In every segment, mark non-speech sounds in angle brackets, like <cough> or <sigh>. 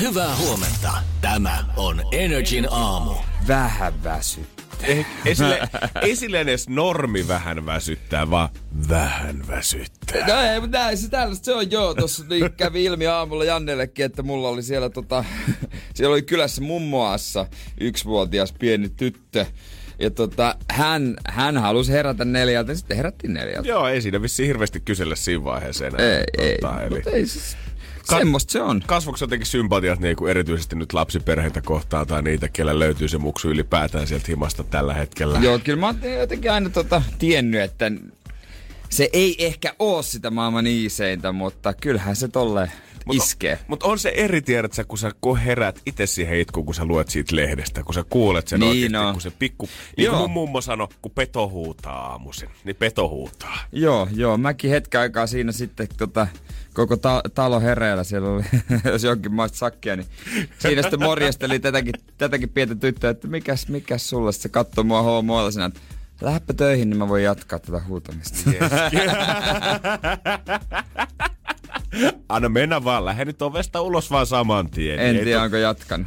Hyvää huomenta. Tämä on Energin aamu. Vähän väsyttää. Ei, ei, sille, ei sille edes normi vähän väsyttää, vaan vähän väsyttää. No ei, mutta näin se tällaista se on joo. Tuossa niin kävi ilmi aamulla Jannellekin, että mulla oli siellä tota, <laughs> siellä oli kylässä mummoassa yksivuotias pieni tyttö. Ja tota, hän, hän halusi herätä neljältä, sitten herättiin neljältä. Joo, ei siinä vissiin hirveästi kysellä siinä vaiheessa enää. Ei, tota, ei, eli... mutta ei siis, semmoista se on. Kasvoksi jotenkin sympatiat niin kuin erityisesti nyt lapsiperheitä kohtaan tai niitä, kellä löytyy se muksu ylipäätään sieltä himasta tällä hetkellä. Joo, kyllä mä oon jotenkin aina tota, tiennyt, että se ei ehkä oo sitä maailman iiseintä, mutta kyllähän se tolle Mut iskee. Mutta on se eri, tiedät sä, kun sä herät itse siihen itkuun, kun sä luet siitä lehdestä, kun sä kuulet sen Niin oikeasti, on. kun se pikku... Niin Joo. kuin mun mummo sanoi, kun peto huutaa aamuisin, niin peto huutaa. Joo, joo. Mäkin hetken aikaa siinä sitten tota, koko ta- talo hereillä. Siellä oli, <laughs> jos jonkin maista sakkia, niin siinä sitten morjesteli tätäkin, tätäkin pientä tyttöä, että mikäs, mikäs sulle. Sitten se katsoi mua hoomoilla siinä, että lähdepä töihin, niin mä voin jatkaa tätä huutamista. Yes. <laughs> Anna mennä vaan, lähde nyt ovesta ulos vaan saman tien. En tiedä, onko jatkanut.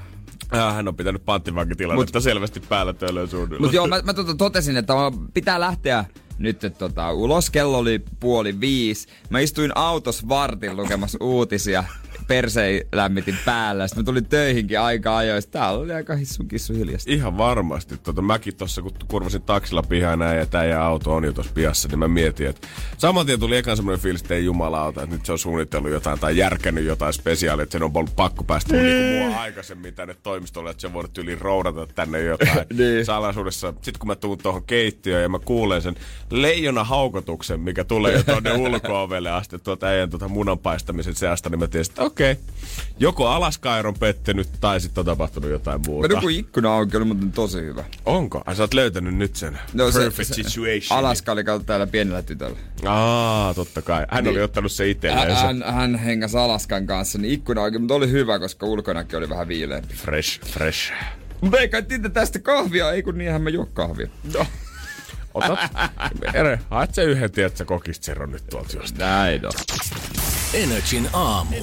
Ah, hän on pitänyt panttivankitilannetta Mut- selvästi päällä töölön suunnilla. Mutta joo, mä, mä tota totesin, että pitää lähteä nyt että tota, ulos. Kello oli puoli viisi. Mä istuin autossa vartin lukemassa uutisia. Persei lämmitin päällä. Sitten mä tulin töihinkin aika ajoin. Täällä oli aika hissun kissu hiljasta. Ihan varmasti. Tota, mäkin tuossa, kun kurvasin taksilla pihaan näin ja tää ja auto on jo tuossa pihassa, niin mä mietin, että saman tien tuli ekan semmoinen fiilis, että ei jumalauta, että nyt se on suunnitellut jotain tai järkännyt jotain spesiaalia, että sen on ollut pakko päästä niin. niin mua aikaisemmin tänne toimistolle, että se on voinut yli roudata tänne jotain <laughs> Niin. salaisuudessa. Sitten kun mä tuun tuohon keittiöön ja mä kuulen sen leijona haukotuksen, mikä tulee jo tuonne <laughs> ulko-ovelle asti tuolta äijän tuota munan paistamisen seasta, niin mä tiesin, että okei, okay. joko Alaskair on pettynyt tai sitten on tapahtunut jotain Mä muuta. nukun ikkuna auki, oli muuten tosi hyvä. Onko? Ai sä oot löytänyt nyt sen No, se- perfect se- situation. Alaska oli kautta täällä pienellä tytöllä. Aa, totta kai. Hän oli Niin. ottanut se itselleen. hän, hän hengäsi Alaskan kanssa, niin ikkuna auki, mutta oli hyvä, koska ulkonakin oli vähän viileämpi. Fresh, fresh. Mutta ei kai tästä kahvia, ei kun niinhän mä juo kahvia. No. Otat, <laughs> Ere, haet se yhden, tiedät sä kokisteron nyt tuolta jostain. Näin on. Energin aamu.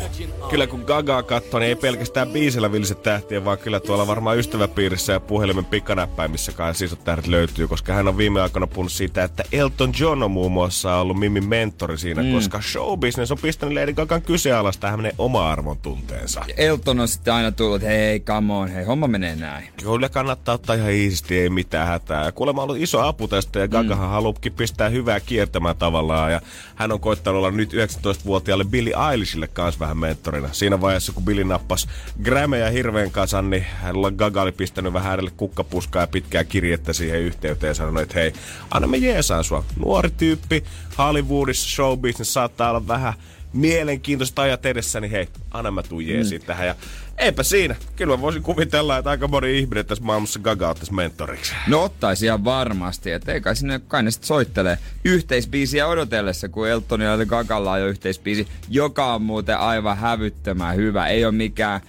Kyllä kun Gagaa katsoo, niin ei pelkästään biisillä vilset tähtiä, vaan kyllä tuolla varmaan ystäväpiirissä ja puhelimen pikkanäppäimissä kai sisot tähdet löytyy, koska hän on viime aikoina puhunut siitä, että Elton John on muun muassa ollut Mimin mentori siinä, mm. koska showbusiness on pistänyt Lady Gagan kyseenalaista hänen oma arvon tunteensa. Elton on sitten aina tullut, että hei, come on, hei, homma menee näin. Kyllä kannattaa ottaa ihan iisisti, ei mitään hätää. Ja Kuulemma on ollut iso apu tästä ja Gagahan mm. haluukin pistää hyvää kiertämään tavallaan. Ja hän on koittanut olla nyt 19-vuotiaalle Billy Eilishille kanssa vähän mentorina. Siinä vaiheessa, kun Billy nappasi Grammyja hirveän kasan, niin hänellä Gaga oli pistänyt vähän hänelle kukkapuskaa ja pitkää kirjettä siihen yhteyteen ja sanonut, että hei, anna me jeesaan sua. Nuori tyyppi, Hollywoodissa showbusiness saattaa olla vähän mielenkiintoista ajat edessä, niin hei, anna mä tuun jeesiin mm. tähän. Ja eipä siinä. Kyllä mä voisin kuvitella, että aika moni ihminen tässä maailmassa Gaga ottaisi mentoriksi. No ottaisi ihan varmasti, että ei kai sinne, kai ne sit soittelee yhteisbiisiä odotellessa, kun Eltonilla ja Gagalla on jo yhteisbiisi, joka on muuten aivan hävyttömän hyvä. Ei ole mikään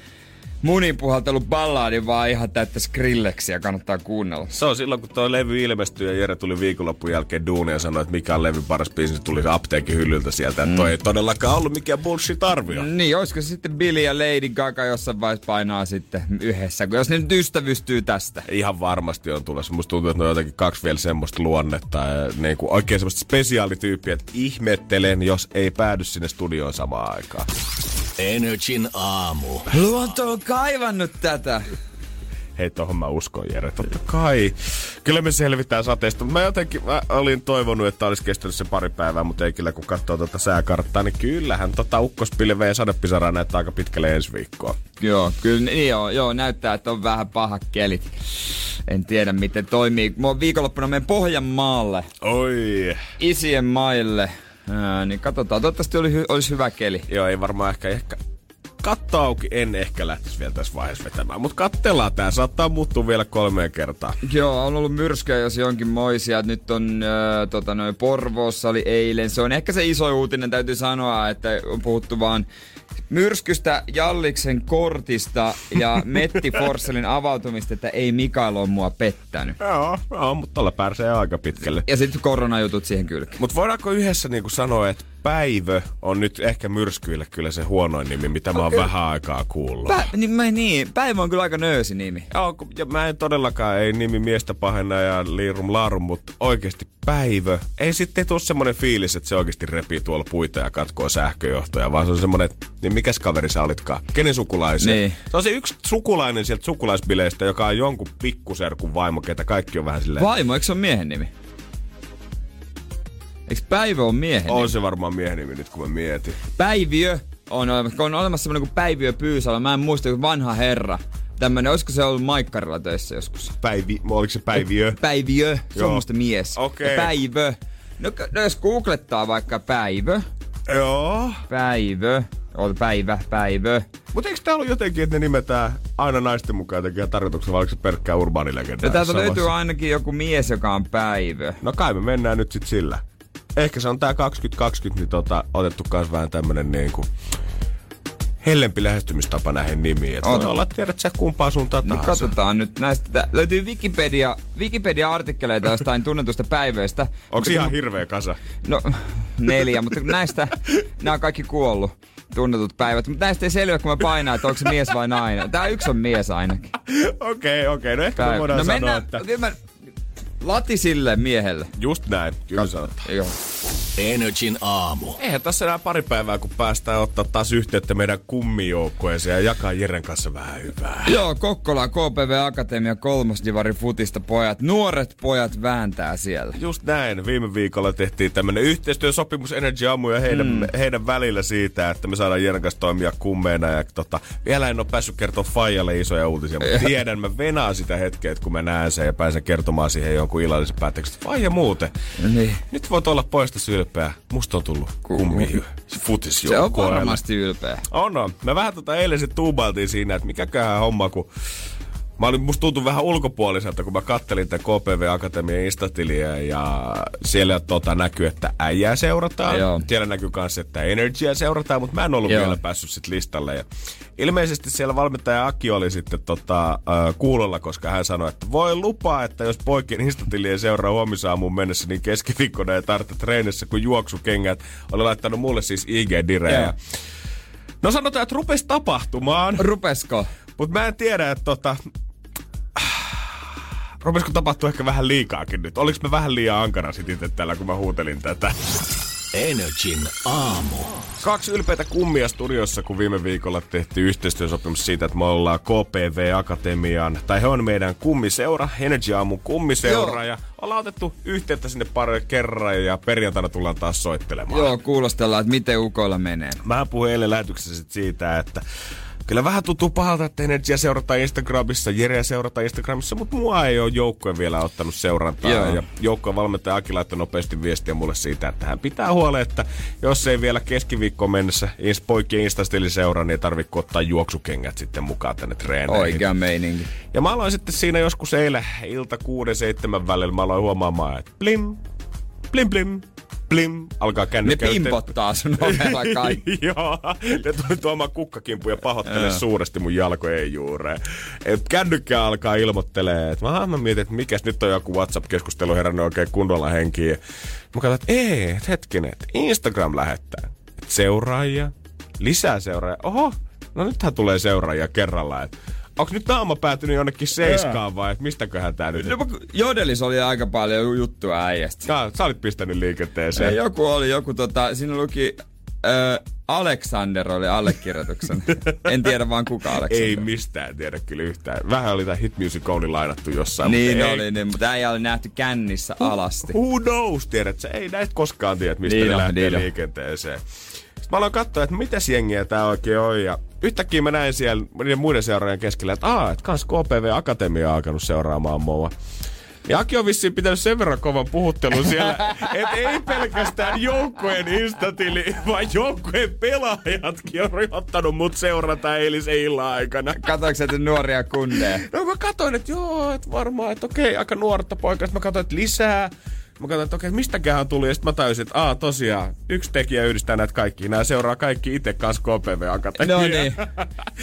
munin puhaltelu ballaadi, vaan ihan täyttä skrilleksiä kannattaa kuunnella. Se on silloin, kun tuo levy ilmestyi ja Jere tuli viikonloppun jälkeen duunia ja sanoi, että mikä on levyn paras biisi, se tuli apteekin hyllyltä sieltä. Mm. Toi ei todellakaan ollut mikään bullshit arvio. Niin, olisiko se sitten Billy ja Lady Gaga jossain vaiheessa painaa sitten yhdessä, kun jos ne nyt ystävystyy tästä. Ihan varmasti on tulossa. Musta tuntuu, että ne on jotenkin kaksi vielä semmoista luonnetta. Ja niin kuin oikein semmoista spesiaalityyppiä, että ihmettelen, jos ei päädy sinne studioon samaan aikaan. Energin aamu. Luonto on kaivannut tätä. Hei, tohon mä uskon, Jere. Totta kai. Kyllä me selvitään sateesta. Mä jotenkin mä olin toivonut, että olisi kestänyt se pari päivää, mutta ei kyllä kun katsoo tuota sääkarttaa, niin kyllähän tota ukkospilveä ja sadepisaraa näyttää aika pitkälle ensi viikkoa. Joo, kyllä niin joo, joo, näyttää, että on vähän pahat kelit. En tiedä, miten toimii. Mä oon viikonloppuna menen Pohjanmaalle, Oi. isien maille. Niin katsotaan, toivottavasti oli, olisi hyvä keli. Joo, ei varmaan ehkä, ehkä katto auki en ehkä lähtisi vielä tässä vaiheessa vetämään. Mutta kattellaan, tää saattaa muuttua vielä kolmeen kertaan. Joo, on ollut myrskyjä jos jonkin moisia. Nyt on äh, tota, noin Porvoossa oli eilen. Se on ehkä se iso uutinen, täytyy sanoa, että on puhuttu vaan myrskystä, Jalliksen kortista ja Metti <laughs> Forsselin avautumista, että ei Mikael ole mua pettänyt. Joo, joo mutta tuolla pääsee aika pitkälle. Ja sitten koronajutut siihen kylkeen. Mutta voidaanko yhdessä niinku sanoa, että Päivö on nyt ehkä myrskyille kyllä se huonoin nimi, mitä mä oon okay. vähän aikaa kuullut. Pä, niin, mä, niin, Päivö on kyllä aika nöösi nimi. Joo, ja mä en todellakaan, ei nimi miestä pahenna ja liirum laarum, mutta oikeasti Päivö. Ei sitten tule semmonen fiilis, että se oikeasti repii tuolla puita ja katkoo sähköjohtoja, vaan se on semmonen, niin mikäs kaveri sä olitkaan? Kenen sukulaisen? Niin. Se on se yksi sukulainen sieltä sukulaisbileistä, joka on jonkun pikkuserkun vaimo, ketä kaikki on vähän silleen... Vaimo, eikö se ole miehen nimi? Eikö Päivö on miehen On nimi? se varmaan miehen nimi nyt, kun mä mietin. Päiviö on olemassa, kun on olemassa semmoinen kuin Päiviö Pyysalo. Mä en muista, vanha herra. Tämmönen, olisiko se ollut Maikkarilla töissä joskus? Päivi, oliko se Päiviö? Päiviö, se Joo. on musta mies. Okei. Ja Päivö. No, no jos googlettaa vaikka Päivö, Joo. Päivö, on päivä, Päivö. Mutta eikö tää ollut jotenkin, että ne nimetään aina naisten mukaan jotenkin tarkoituksena, vai oliko se pelkkää urbaanilegendaa? No täältä löytyy ainakin joku mies, joka on Päivö. No kai me mennään nyt sit sillä. Ehkä se on tää 2020, niin tota, otettu kans vähän tämmönen niinku hellempi lähestymistapa näihin nimiin. Et On. voi olla, että tiedät sä kumpaa suuntaan Niin tahansa. katsotaan nyt näistä. Löytyy Wikipedia, Wikipedia-artikkeleita jostain tunnetusta päivöistä. Onko ihan kun- hirveä kasa? No, neljä, mutta näistä, nämä on kaikki kuollut tunnetut päivät. Mutta näistä ei selviä, kun mä painaa, että onko se mies vai nainen. Tää yksi on mies ainakin. Okei, okei. No ehkä me voidaan No sanoa, mennään, että... kyllä mä, lati sille miehelle. Just näin, kyllä sanotaan. Joo. Energin aamu. Eihän tässä enää pari päivää, kun päästään ottaa taas yhteyttä meidän kummijoukkueeseen ja jakaa Jeren kanssa vähän hyvää. Joo, Kokkola KPV Akatemia kolmosdivari futista pojat. Nuoret pojat vääntää siellä. Just näin. Viime viikolla tehtiin tämmönen yhteistyösopimus Energy Aamu ja heidän, mm. heidän välillä siitä, että me saadaan Jeren kanssa toimia kummeina. Ja tota, vielä en ole päässyt kertoa Fajalle isoja uutisia, mutta <laughs> tiedän, mä venaan sitä hetkeä, että kun mä näen sen ja pääsen kertomaan siihen jonkun illallisen päätöksen. Faija muuten. Niin. Nyt voit olla poista ylpeä. Musta on tullut kummi futis Se on varmasti ylpeä. On, on. Me vähän tota eilen sit tuubailtiin siinä, että mikäköhän homma, kun Mä olin, musta tuntui vähän ulkopuoliselta, kun mä kattelin tätä KPV Akatemian instatiliä ja siellä tota näkyy, että äijää seurataan. Joo. Siellä näkyy myös, että Energyä seurataan, mutta mä en ollut Joo. vielä päässyt sit listalle. Ja ilmeisesti siellä valmentaja Aki oli sitten tota, äh, kuulolla, koska hän sanoi, että voi lupaa, että jos poikien instatili ei seuraa huomisaamuun mennessä, niin keskiviikkona ei tarvitse treenissä kuin juoksukengät. Oli laittanut mulle siis IG-direjä. No sanotaan, että rupesi tapahtumaan. Rupesko? Mutta mä en tiedä, että tota... Rupesiko tapahtua ehkä vähän liikaakin nyt? Oliko mä vähän liian ankara sit itse tällä, kun mä huutelin tätä? Energin aamu. Kaksi ylpeitä kummia studiossa, kun viime viikolla tehtiin yhteistyösopimus siitä, että me ollaan KPV Akatemian, tai he on meidän kummiseura, Energy Aamun kummiseura, Joo. ja ollaan otettu yhteyttä sinne pari kerran, ja perjantaina tullaan taas soittelemaan. Joo, kuulostellaan, että miten ukoilla menee. Mä puhuin eilen lähetyksessä sit siitä, että kyllä vähän tuntuu pahalta, että Energia seurataan Instagramissa, Jereä seurataan Instagramissa, mutta mua ei ole joukkue vielä ottanut seurantaa. Joo. Ja joukkueen valmentaja Aki laittoi nopeasti viestiä mulle siitä, että hän pitää huolen, että jos ei vielä keskiviikkoon mennessä ins- poikien instastili seuraa, niin ei tarvitse ottaa juoksukengät sitten mukaan tänne treeneihin. Oikea meininki. Ja mä aloin sitten siinä joskus eilen ilta 6-7 välillä, mä aloin huomaamaan, että blim, blim blim, blim, alkaa Ne kännykkä yhteen- pimpottaa sun ovella <laughs> kaikki. Joo, ne tuli tuomaan kukkakimpu ja pahoittelee suuresti mun jalkojen juureen. Et kännykkä alkaa ilmoittelee, että mä, mä mietin, että mikäs nyt on joku WhatsApp-keskustelu herännyt oikein kunnolla henkiin. Mä katsoin, että ei, et hetkinen, että Instagram lähettää. Et seuraajia, lisää seuraajia. Oho, no nythän tulee seuraajia kerralla. Et Onko nyt naama päätynyt jonnekin seiskaan vai mistäköhän tää nyt? No, Jodelis oli aika paljon juttua äijästä. Sä, sä olit pistänyt liikenteeseen. Se joku oli, joku tota, siinä luki, ö, Alexander oli allekirjoituksen. <laughs> en tiedä vaan kuka Alexander. Ei mistään tiedä kyllä yhtään. Vähän oli tää Hit Music Only lainattu jossain. Niin mutta ei, oli, niin, mutta äijä oli nähty kännissä alasti. Who knows, tiedät sä? Ei näistä koskaan tiedä, mistä Niin ne on, lähtee niin liikenteeseen. Sitten mä aloin katsoa, että mitäs jengiä tää oikein on. Ja yhtäkkiä mä näin siellä niiden muiden seuraajien keskellä, että aah, että kans KPV Akatemia on alkanut seuraamaan mua. Ja Aki on vissiin pitänyt sen verran kovan puhuttelun siellä, <laughs> että ei pelkästään joukkojen instatili, vaan joukkojen pelaajatkin on ottanut mut seurata eilisen illan aikana. Katoinko sä nuoria kundeja? No mä katsoin, että joo, että varmaan, että okei, aika nuorta poikaa. Sitten mä katsoin, että lisää. Mä katsoin, että okei, okay, mistäkään tuli. Ja sitten mä tajusin, että aa, tosiaan, yksi tekijä yhdistää näitä kaikki. Nämä seuraa kaikki itse kanssa KPV Akatemia. No niin,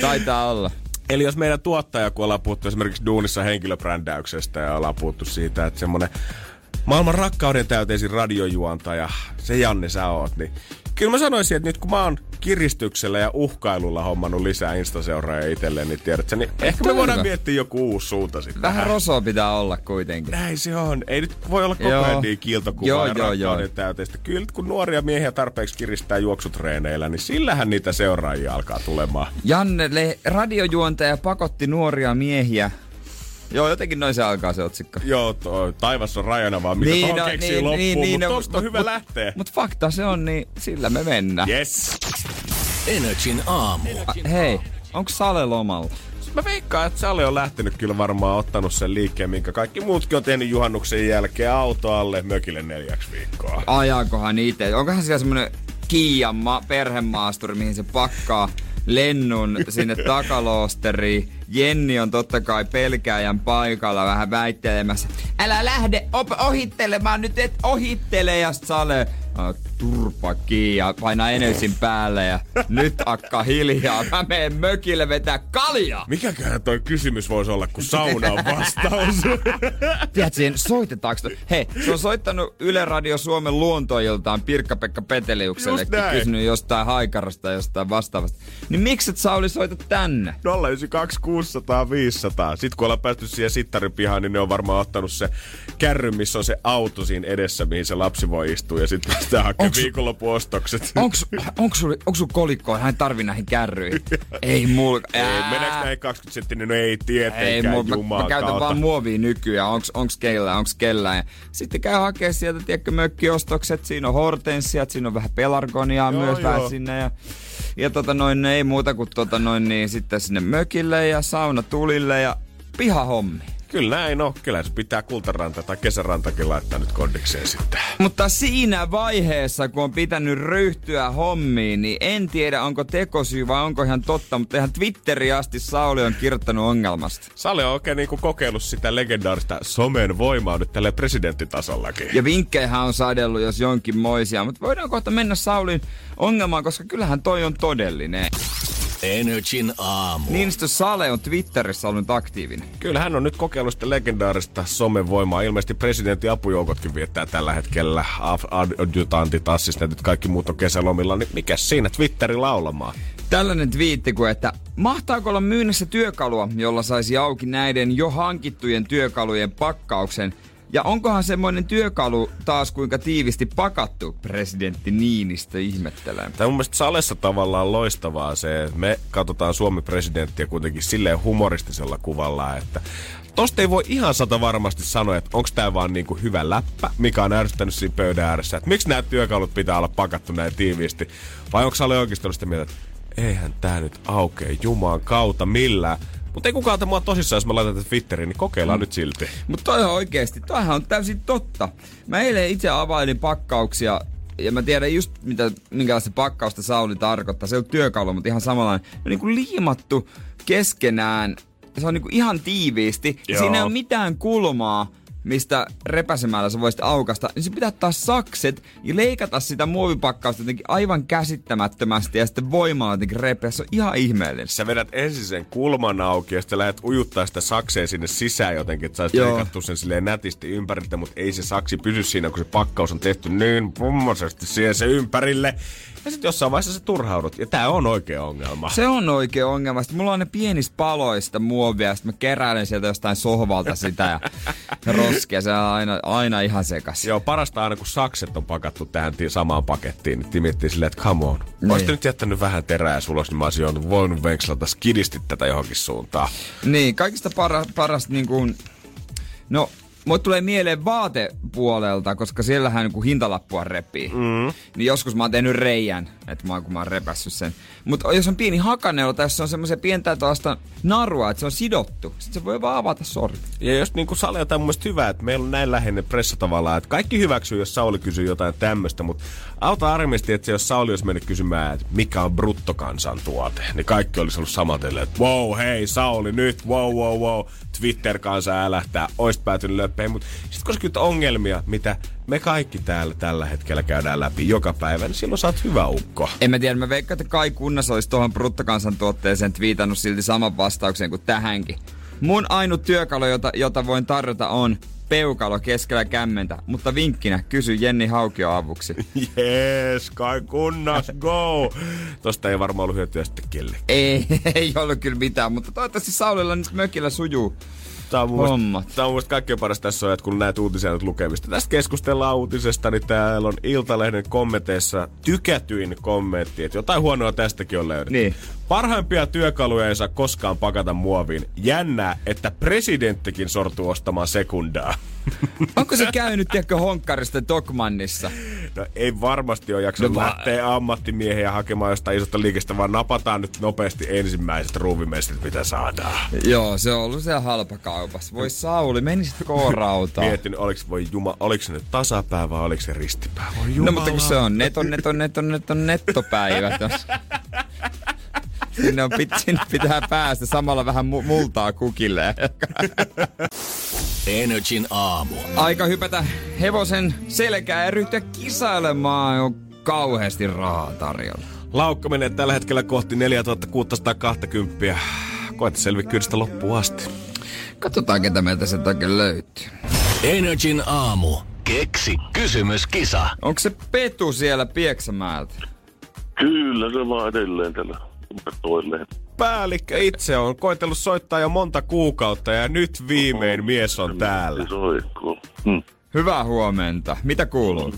taitaa olla. Eli jos meidän tuottaja, kun ollaan puhuttu esimerkiksi duunissa henkilöbrändäyksestä ja ollaan puhuttu siitä, että semmonen maailman rakkauden täyteisin radiojuontaja, se Janne sä oot, niin kyllä mä sanoisin, että nyt kun mä oon kiristyksellä ja uhkailulla hommannut lisää instaseuraajia itselleen, niin tiedätkö, niin ehkä me voidaan miettiä joku uusi suunta sitten. Vähän rosoa pitää olla kuitenkin. Näin se on. Ei nyt voi olla koko ajan niin kiiltokuvaa joo, ja joo, joo. täyteistä. Kyllä kun nuoria miehiä tarpeeksi kiristää juoksutreeneillä, niin sillähän niitä seuraajia alkaa tulemaan. Janne, radiojuontaja pakotti nuoria miehiä Joo, jotenkin noin se alkaa se otsikko. Joo, toi, taivas on rajana vaan, mitä niin, no, keksii niin, loppuun, niin, niin, mutta tosta on hyvä mut, lähteä. Mutta fakta se on, niin sillä me mennään. Yes. Energin aamu. A, hei, onko Sale lomalla? Mä veikkaan, että Sale on lähtenyt kyllä varmaan ottanut sen liikkeen, minkä kaikki muutkin on tehnyt juhannuksen jälkeen auto alle mökille neljäksi viikkoa. Ajakohan itse? Onkohan siellä semmonen Kiian ma- perhemaasturi, mihin se pakkaa lennun sinne takaloosteriin. Jenni on totta kai pelkääjän paikalla vähän väittelemässä. Älä lähde op- ohittelemaan, nyt et ohittele ja Sale turpa kiinni ja painaa Enesin päälle ja nyt akka hiljaa. Mä menen mökille vetää kalja. Mikäköhän toi kysymys voisi olla, kun sauna on vastaus? <laughs> Tiedätkö, soitetaanko to? Hei, se on soittanut Yle Radio Suomen luontoiltaan Pirkka-Pekka Peteliukselle. Kysynyt jostain haikarasta jostain vastaavasta. Niin miksi et Sauli soita tänne? 092 600 500. Sitten kun ollaan päästy siihen sittarin pihaan, niin ne on varmaan ottanut se kärry, missä on se auto siinä edessä, mihin se lapsi voi istua. Ja sitten sitä hakea onks, viikonloppuostokset. Onks, onks, sul, onks sun kolikko? Hän tarvii näihin kärryihin. ei mulla. Ei, meneekö näihin 20 senttinen? No ei tietenkään, ei, mul, mä, mä, käytän vaan muovia nykyään. Onks, onks keillä, onks kellään. Sitten käy hakea sieltä, tiedätkö, mökkiostokset. Siinä on hortensiat, siinä on vähän pelargoniaa joo, myös joo. vähän sinne. Ja, ja tota noin, ei muuta kuin tota noin, niin sitten sinne mökille ja sauna tulille ja pihahommi. Kyllä näin on. Kyllä se pitää kultaranta tai kesärantakin laittaa nyt kondikseen sitten. Mutta siinä vaiheessa, kun on pitänyt ryhtyä hommiin, niin en tiedä onko tekosyy vai onko ihan totta, mutta ihan Twitteri asti Sauli on kirjoittanut ongelmasta. Sauli on oikein niinku kokeillut sitä legendaarista somen voimaa nyt tälle presidenttitasollakin. Ja vinkkejä on sadellut jos jonkin moisia, mutta voidaan kohta mennä Saulin ongelmaan, koska kyllähän toi on todellinen. Energin aamu. Niinistö Sale on Twitterissä ollut aktiivinen. Kyllä hän on nyt kokeillut sitä legendaarista somevoimaa. Ilmeisesti presidentin apujoukotkin viettää tällä hetkellä adjutantit, assistentit, kaikki muut on kesälomilla. Niin mikä siinä Twitteri laulamaan? Tällainen twiitti kuin, että mahtaako olla myynnissä työkalua, jolla saisi auki näiden jo hankittujen työkalujen pakkauksen – ja onkohan semmoinen työkalu taas kuinka tiivisti pakattu presidentti Niinistö ihmettelee? Tämä on mun Salessa tavallaan loistavaa se, me katsotaan Suomen presidenttiä kuitenkin silleen humoristisella kuvalla, että tosta ei voi ihan sata varmasti sanoa, että onko tämä vaan niinku hyvä läppä, mikä on ärsyttänyt siinä pöydän ääressä. Että miksi nämä työkalut pitää olla pakattu näin tiiviisti? Vai onko Sale oikeasti sitä mieltä, että eihän tämä nyt aukea Jumalan kautta millään. Mutta ei kukaan ota mua tosissaan, jos mä laitan tätä Twitteriin, niin kokeillaan mm. nyt silti. Mutta toi on oikeesti, toihan on täysin totta. Mä eilen itse availin pakkauksia ja mä tiedän just, mitä, minkälaista pakkausta Sauli tarkoittaa. Se on työkalu, mutta ihan samanlainen. On niin kuin liimattu keskenään. Se on niin kuin ihan tiiviisti. Ja siinä ei ole mitään kulmaa mistä repäsemällä sä voisit aukasta, niin se pitää ottaa sakset ja leikata sitä muovipakkausta jotenkin aivan käsittämättömästi ja sitten voimalla jotenkin repeä. Se on ihan ihmeellinen. Sä vedät ensin sen kulman auki ja sitten lähdet ujuttaa sitä saksea sinne sisään jotenkin, että sä leikattu sen silleen nätisti ympäriltä, mutta ei se saksi pysy siinä, kun se pakkaus on tehty niin pummosesti siihen se ympärille. Ja sitten jossain vaiheessa sä turhaudut. Ja tää on oikea ongelma. Se on oikea ongelma. Sitten mulla on ne pienistä paloista muovia, sitten mä keräilen sieltä jostain sohvalta sitä ja <laughs> roskia. Se on aina, aina ihan sekas. Joo, parasta aina kun sakset on pakattu tähän samaan pakettiin, niin miettii silleen, että come on. Niin. Olisit nyt jättänyt vähän terää sulos, niin mä olisin voinut venkslata skidisti tätä johonkin suuntaan. Niin, kaikista para, parasta niin kuin, no Mulle tulee mieleen vaatepuolelta, koska siellähän kun hintalappua repii. Mm. Niin joskus mä oon tehnyt reijän, että mä oon, kun mä oon repässyt sen. Mutta jos on pieni hakaneula tai jos on semmoisia pientä tuosta narua, että se on sidottu, sit se voi vaan avata sormi. Ja jos niinku Sali on mun hyvä, että meillä on näin läheinen pressa tavallaan, että kaikki hyväksyy, jos Sauli kysyy jotain tämmöistä, mutta auta armisti, että jos Sauli olisi mennyt kysymään, että mikä on bruttokansantuote, niin kaikki olisi ollut samatelle, että wow, hei Sauli, nyt, wow, wow, wow, Twitter-kansa älähtää, ois päätynyt löppeen, mutta sitten koska ongelmia, mitä me kaikki täällä tällä hetkellä käydään läpi joka päivä, niin silloin oot hyvä ukko. En mä tiedä, mä veikkaan, että Kai Kunnas olisi tuohon bruttokansantuotteeseen twiitannut silti saman vastauksen kuin tähänkin. Mun ainut työkalu, jota, jota voin tarjota on peukalo keskellä kämmentä, mutta vinkkinä kysy Jenni Haukio avuksi. <laughs> Yes, kai kunnas, go! Tosta ei varmaan ollut hyötyä sitten kelle. Ei, <laughs> ei ollut kyllä mitään, mutta toivottavasti Saulilla nyt mökillä sujuu. Tämä on, muista, tämä on muista kaikkein paras tässä on, että kun näet uutisia nyt lukemista. Tästä keskustellaan uutisesta, niin täällä on Iltalehden kommenteissa tykätyin kommentti, että jotain huonoa tästäkin on löydetty. Niin. Parhaimpia työkaluja ei saa koskaan pakata muoviin. Jännää, että presidenttikin sortuu ostamaan sekundaa. Onko se käynyt, tiedätkö, honkkarista Dokmannissa? No ei varmasti ole jaksanut no, lähteä ammattimiehiä hakemaan jostain isosta liikestä, vaan napataan nyt nopeasti ensimmäiset ruuvimessit, mitä saadaan. Joo, se on ollut se halpakaupassa. Voi Sauli, menisit koorautaan. Mietin, oliko, voi juma, oliko se nyt tasapää vai oliko se ristipää? Voi jumala. No mutta kun se on neton, neton, neton, neton, nettopäivä. <laughs> Sinne, on, sinne pitää päästä samalla vähän multaa kukille. Energin aamu. Aika hypätä hevosen selkää ja ryhtyä kisailemaan. On kauheasti rahaa tarjolla. Laukka menee tällä hetkellä kohti 4620. Koeta selvi kyydistä loppuun asti. Katsotaan, ketä meiltä se oikein löytyy. Energin aamu. Keksi kysymys, kisa. Onko se Petu siellä Pieksämäältä? Kyllä, se vaan edelleen tällä toilleen. Päällikkö itse on koitellut soittaa jo monta kuukautta ja nyt viimein mies on täällä. Hm. Hyvää huomenta. Mitä kuuluu?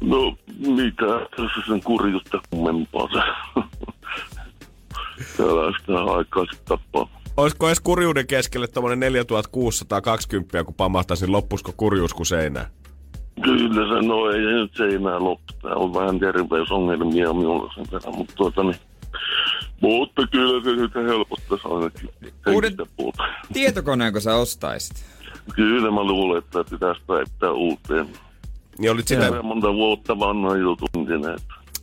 No, mitä tässä sen kurjuutta kummempaa se. <laughs> Tällaista aikaa sitten tappaa. Olisiko edes kurjuuden keskelle tuommoinen 4620, kun pamahtaisin, loppusko kurjuus kuin seinään? Kyllä se, no ei nyt se enää loppu. Tää on vähän terveysongelmia minulla sen verran, mutta tuota niin, mutta kyllä se nyt helpottaisi ainakin Uuden tietokoneen, kun sä ostaisit? Kyllä mä luulen, että pitäisi päittää uuteen. Niin olit sitä... monta vuotta vanha juttu entinen.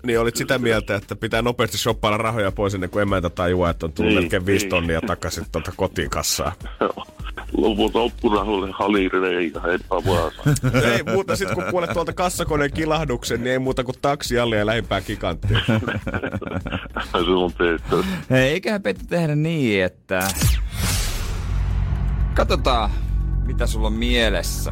Niin olit sitä mieltä, että pitää nopeasti shoppailla rahoja pois ennen kuin emäntä tajuaa, että on tullut niin, melkein viisi niin. tonnia takaisin tuota kotiin kassaan. <laughs> Loput loppurahoille halireikä, epävaasa. <laughs> ei muuta sit kun kuulet tuolta kassakoneen kilahduksen, niin ei muuta kuin taksi alle ja lähimpää kikanttiin. <laughs> se on tehty. Hei, eiköhän Petty tehdä niin, että... Katsotaan, mitä sulla on mielessä.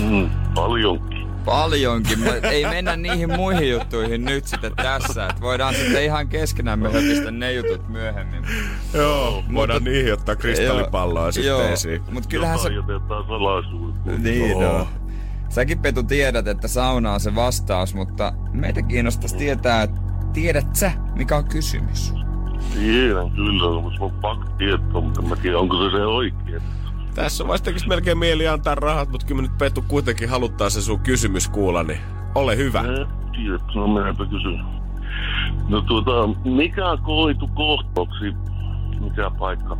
Mm, paljonkin. Paljonkin. Me ei mennä niihin muihin juttuihin nyt sitten tässä. Että voidaan sitten ihan keskenämme höpistä ne jutut myöhemmin. Joo, voidaan mutta, niihin ottaa kristallipalloa sitten joo, esiin. Mutta kyllähän se... Niin, no. Säkin Petu tiedät, että sauna on se vastaus, mutta meitä kiinnostaisi tietää, että tiedät sä, mikä on kysymys? Tiedän kyllä, mutta on pakko tietää, mutta mä tiedän, onko se se oikein. Tässä on vastakin melkein mieli antaa rahat, mutta kyllä nyt Petu kuitenkin haluttaa se sun kysymys kuulla, niin ole hyvä. Tiedät, no menenpä kysyä. No tuota, mikä koitu kohtoksi, mikä paikka?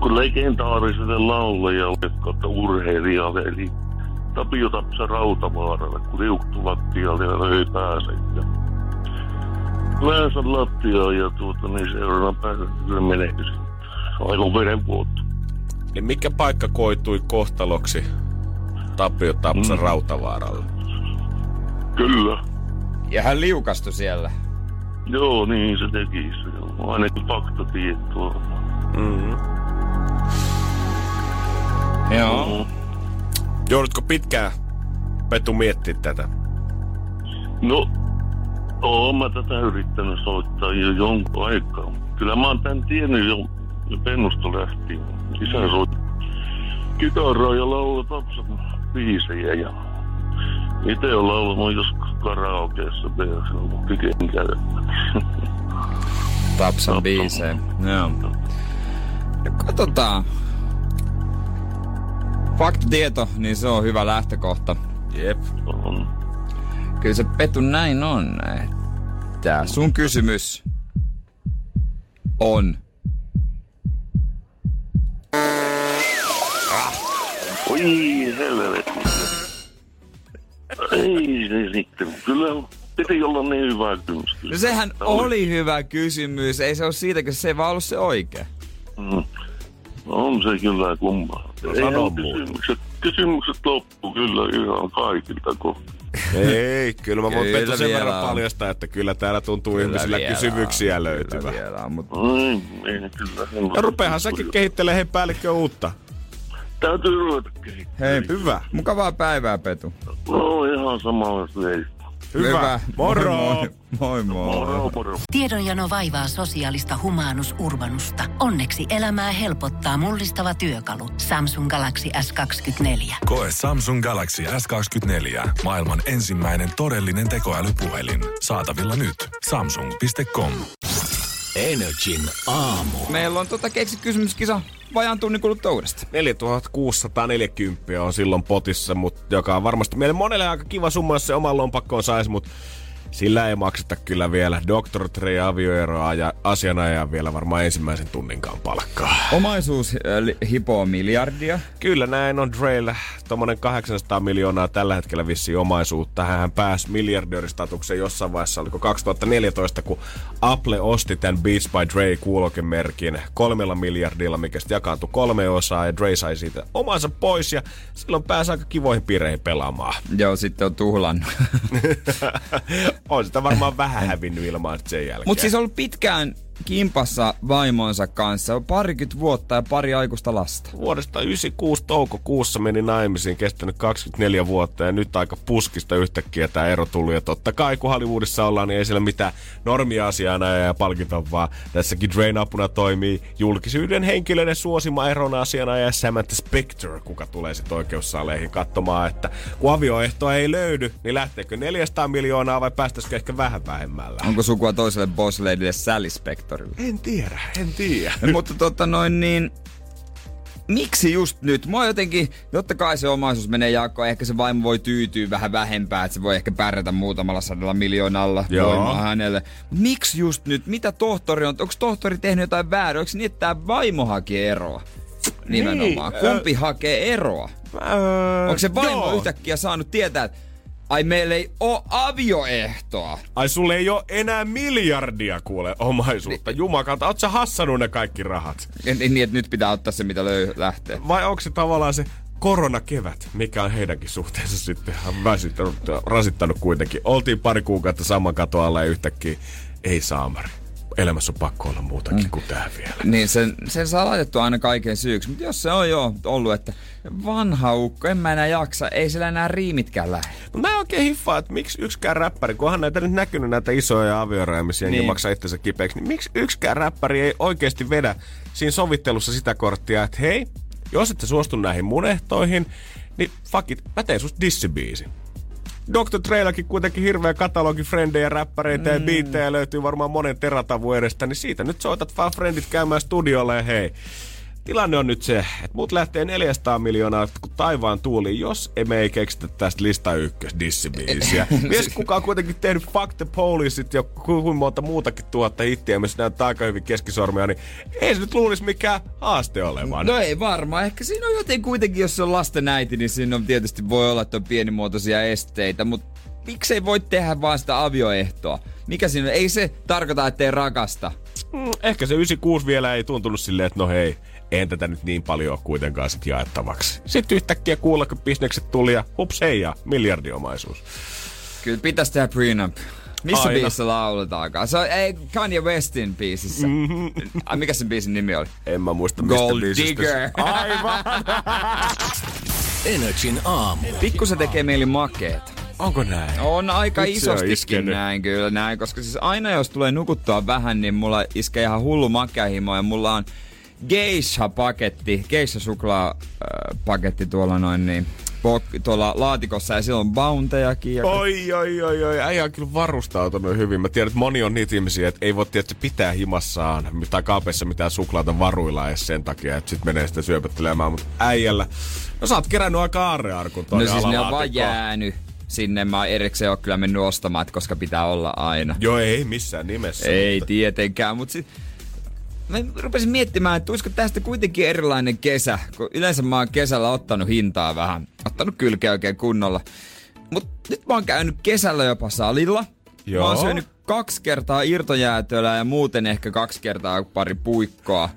Kun legendaariselle laulajalle kautta urheilijalle, eli Tapio Tapsa Rautavaaralle, kun liuktui lattialle ja löi päänsä. Ja päänsä lattiaan ja tuota, niin seuraavana päivänä kyllä menehtyi. Aivan verenvuoto. Niin mikä paikka koitui kohtaloksi Tapio Tapsa mm. Rautavaaralle? Kyllä. Ja hän liukastui siellä. Joo, niin se teki se. Ainakin faktatietoa. Mm-hmm. Joo. Mm-hmm. Joudutko pitkään Petu miettiä tätä? No, oon mä tätä yrittänyt soittaa jo jonkun aikaa. Kyllä mä oon tän tiennyt jo pennusta lähtien. Isä soitti kitaraa ja laulaa Tapsan biisejä ja itse on laulanut joskus karaokeessa kykenkäyttä. Tapsan biisejä, joo. Ja katsotaan. Faktatieto, niin se on hyvä lähtökohta. Jep. On. Kyllä se Petu näin on, että sun kysymys on. Oi helvetti. Ei se sitten. Kyllä piti olla niin hyvä kysymys. kyllä. No sehän oli hyvä kysymys, ei se ole siitäkö se ei vaan ollut se oikea. Mm. On se kyllä kummaa. No sano kysymykset, kysymykset loppuu kyllä ihan kaikilta kohta. Ei, kyllä mä voin Kyllä Petu sen verran paljastaa, että kyllä täällä tuntuu ihmisillä vielä kysymyksiä on, löytyvä. Kyllä vielä on, mutta Ei, ei kyllä. Ja rupeahan säkin kehittelee hei päällikkö uutta. Täytyy ruveta kehittämään. hei, Hyvä. mukavaa päivää Petu. No ihan samalla teistä. Hyvä. Moro. Moi moi. moi. Moro, moro. Tiedonjano vaivaa sosiaalista humanus urbanusta. Onneksi elämää helpottaa mullistava työkalu. Samsung Galaxy S24. Koe Samsung Galaxy S24. Maailman ensimmäinen todellinen tekoälypuhelin. Saatavilla nyt. Samsung.com. Energin aamu. Meillä on tota keksi kysymyskisa vajaan tunnin kuluttua uudesta. 4640 on silloin potissa, mutta joka on varmasti meille monelle aika kiva summa, jos se oman lompakkoon saisi, mutta sillä ei makseta kyllä vielä Dr. Dre avioeroa ja asianajan vielä varmaan ensimmäisen tunninkaan palkkaa. Omaisuus äh, hipoo miljardia. Kyllä näin on Dreillä. Tuommoinen 800 miljoonaa tällä hetkellä vissiin omaisuutta. Hän pääsi miljardööristatukseen jossain vaiheessa, oliko 2014, kun Apple osti tämän Beats by Dre kuulokemerkin kolmella miljardilla, mikä sitten jakaantui kolme osaa ja Dre sai siitä omansa pois ja silloin pääsi aika kivoihin piireihin pelaamaan. Joo, sitten on tuhlannut. <laughs> on sitä varmaan vähän hävinnyt ilman sen jälkeen. Mutta siis on ollut pitkään kimpassa vaimonsa kanssa. Parikymmentä vuotta ja pari aikuista lasta. Vuodesta 96 toukokuussa meni naimisiin, kestänyt 24 vuotta ja nyt aika puskista yhtäkkiä tämä ero tullut. Ja totta kai kun Hollywoodissa ollaan, niin ei siellä mitään normia-asiana ja palkita, vaan tässäkin Drain apuna toimii julkisuuden henkilöiden suosima erona asiana ja Samantha Spector, kuka tulee sitten oikeussaaleihin katsomaan, että kun avioehtoa ei löydy, niin lähteekö 400 miljoonaa vai päästäisikö ehkä vähän vähemmällä? Onko sukua toiselle boss ladylle Sally Spectorille? En tiedä, en tiedä. <laughs> Mutta tota noin niin... Miksi just nyt? Mua jotenkin, totta kai se omaisuus menee jakoon, ehkä se vaimo voi tyytyä vähän vähempää, että se voi ehkä pärjätä muutamalla sadalla miljoonalla Joo. voimaa hänelle. Miksi just nyt? Mitä tohtori on? Onko tohtori tehnyt jotain väärin? Onko niin, että tämä vaimo hakee eroa? Nimenomaan. Niin, Kumpi hakee eroa? Öö, Onko se vaimo joo. yhtäkkiä saanut tietää, että ai meillä ei oo avioehtoa? Ai sulle ei ole enää miljardia kuule omaisuutta. Jumakalta, oot sä hassannut ne kaikki rahat? Niin, niin, että nyt pitää ottaa se, mitä löy lähtee. Vai onko se tavallaan se koronakevät, mikä on heidänkin suhteensa sitten ihan väsyttänyt, rasittanut kuitenkin. Oltiin pari kuukautta saman katon alla ja yhtäkkiä ei saamari. Elämässä on pakko olla muutakin mm. kuin tää vielä. Niin sen, sen saa laitettua aina kaiken syyksi. Mutta jos se on jo ollut, että vanha ukko, en mä enää jaksa, ei sillä enää riimitkään lähde. Mutta mä oikein hiffaa, että miksi yksikään räppäri, kun onhan näitä nyt näkynyt näitä isoja avioeroja, missä jengi Niin. maksaa itsensä kipeäksi, niin miksi yksikään räppäri ei oikeasti vedä siinä sovittelussa sitä korttia, että hei, jos et sä suostu näihin mun ehtoihin, niin fuck it, mä teen susta dissibiisin. Dr. Dreilläkin kuitenkin hirveä katalogi frendejä, räppäreitä mm. ja biittejä löytyy varmaan monen teratavun edestä, niin siitä nyt soitat vaan frendit käymään studiolle ja hei. Tilanne on nyt se, että mut lähtee 400 miljoonaa kun taivaan tuuli, jos emme ei keksitä tästä lista ykkös dissibiisiä. <laughs> Mies kuka on kuitenkin tehnyt Fuck the Policeit ja ku- kuinka monta muutakin tuhatta hittiä, missä näyttää aika hyvin keskisormia, niin ei se nyt luulisi mikään haaste olevan. No ei varmaan. Ehkä siinä on joten kuitenkin, jos se on lasten äiti, niin siinä on tietysti voi olla, että on pienimuotoisia esteitä, mutta miksei voi tehdä vaan sitä avioehtoa? Mikä siinä? Ei se tarkoita, ettei rakasta. Mm, ehkä se 96 vielä ei tuntunut silleen, että no hei, en tätä nyt niin paljon ole kuitenkaan sit jaettavaksi. Sitten yhtäkkiä kuulla, kun bisnekset tuli ja hups hei ja miljardiomaisuus. Kyllä pitäisi tehdä prenup. Missä Aina. biisissä lauletaankaan? Se on ei, Kanye Westin biisissä. Mm-hmm. Ai, mikä sen biisin nimi oli? En mä muista mistä Gold biisistä- Digger. Aivan! <laughs> Energin aamu. Pikku se tekee mieli makeeta. Onko näin? On aika Nyt on isostikin näin kyllä näin, koska siis aina jos tulee nukuttua vähän, niin mulla iskee ihan hullu makeahimo ja mulla on geisha-paketti, geisha-suklaa-paketti tuolla noin niin tuolla laatikossa ja siellä on bountejakin. Ja Oi, oi, oi, oi. Äijä on kyllä varustautunut hyvin. Mä tiedän, että moni on niitä ihmisiä, että ei voi tietysti pitää himassaan tai kaapeissa mitään suklaata varuilla edes sen takia, että sit menee sitä syöpöttelemään. Mutta äijällä, no sä oot kerännyt aika aarrearkun no siis ne on vaan jäänyt sinne. Mä erikseen ole kyllä mennyt ostamaan, että koska pitää olla aina. Joo, ei missään nimessä. Ei mutta- tietenkään, mutta sit, mä rupesin miettimään, että tulisiko tästä kuitenkin erilainen kesä, kun yleensä mä oon kesällä ottanut hintaa vähän, ottanut kylkeä oikein kunnolla. Mutta nyt mä oon käynyt kesällä jopa salilla. Joo. Mä oon syönyt kaksi kertaa irtojäätölää ja muuten ehkä kaksi kertaa pari puikkoa.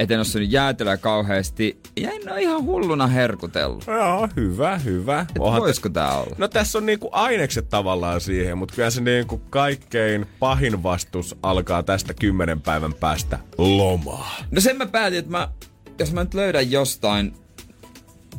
Et en oo syönyt jäätölää kauheasti. Ja en oo ihan hulluna herkutellut. Joo, hyvä, hyvä. Et Onhan voisiko tää olla? No tässä on niinku ainekset tavallaan siihen, mutta kyllä se niinku kaikkein pahin vastus alkaa tästä kymmenen päivän päästä lomaa. No sen mä päätin, että mä, jos mä nyt löydän jostain,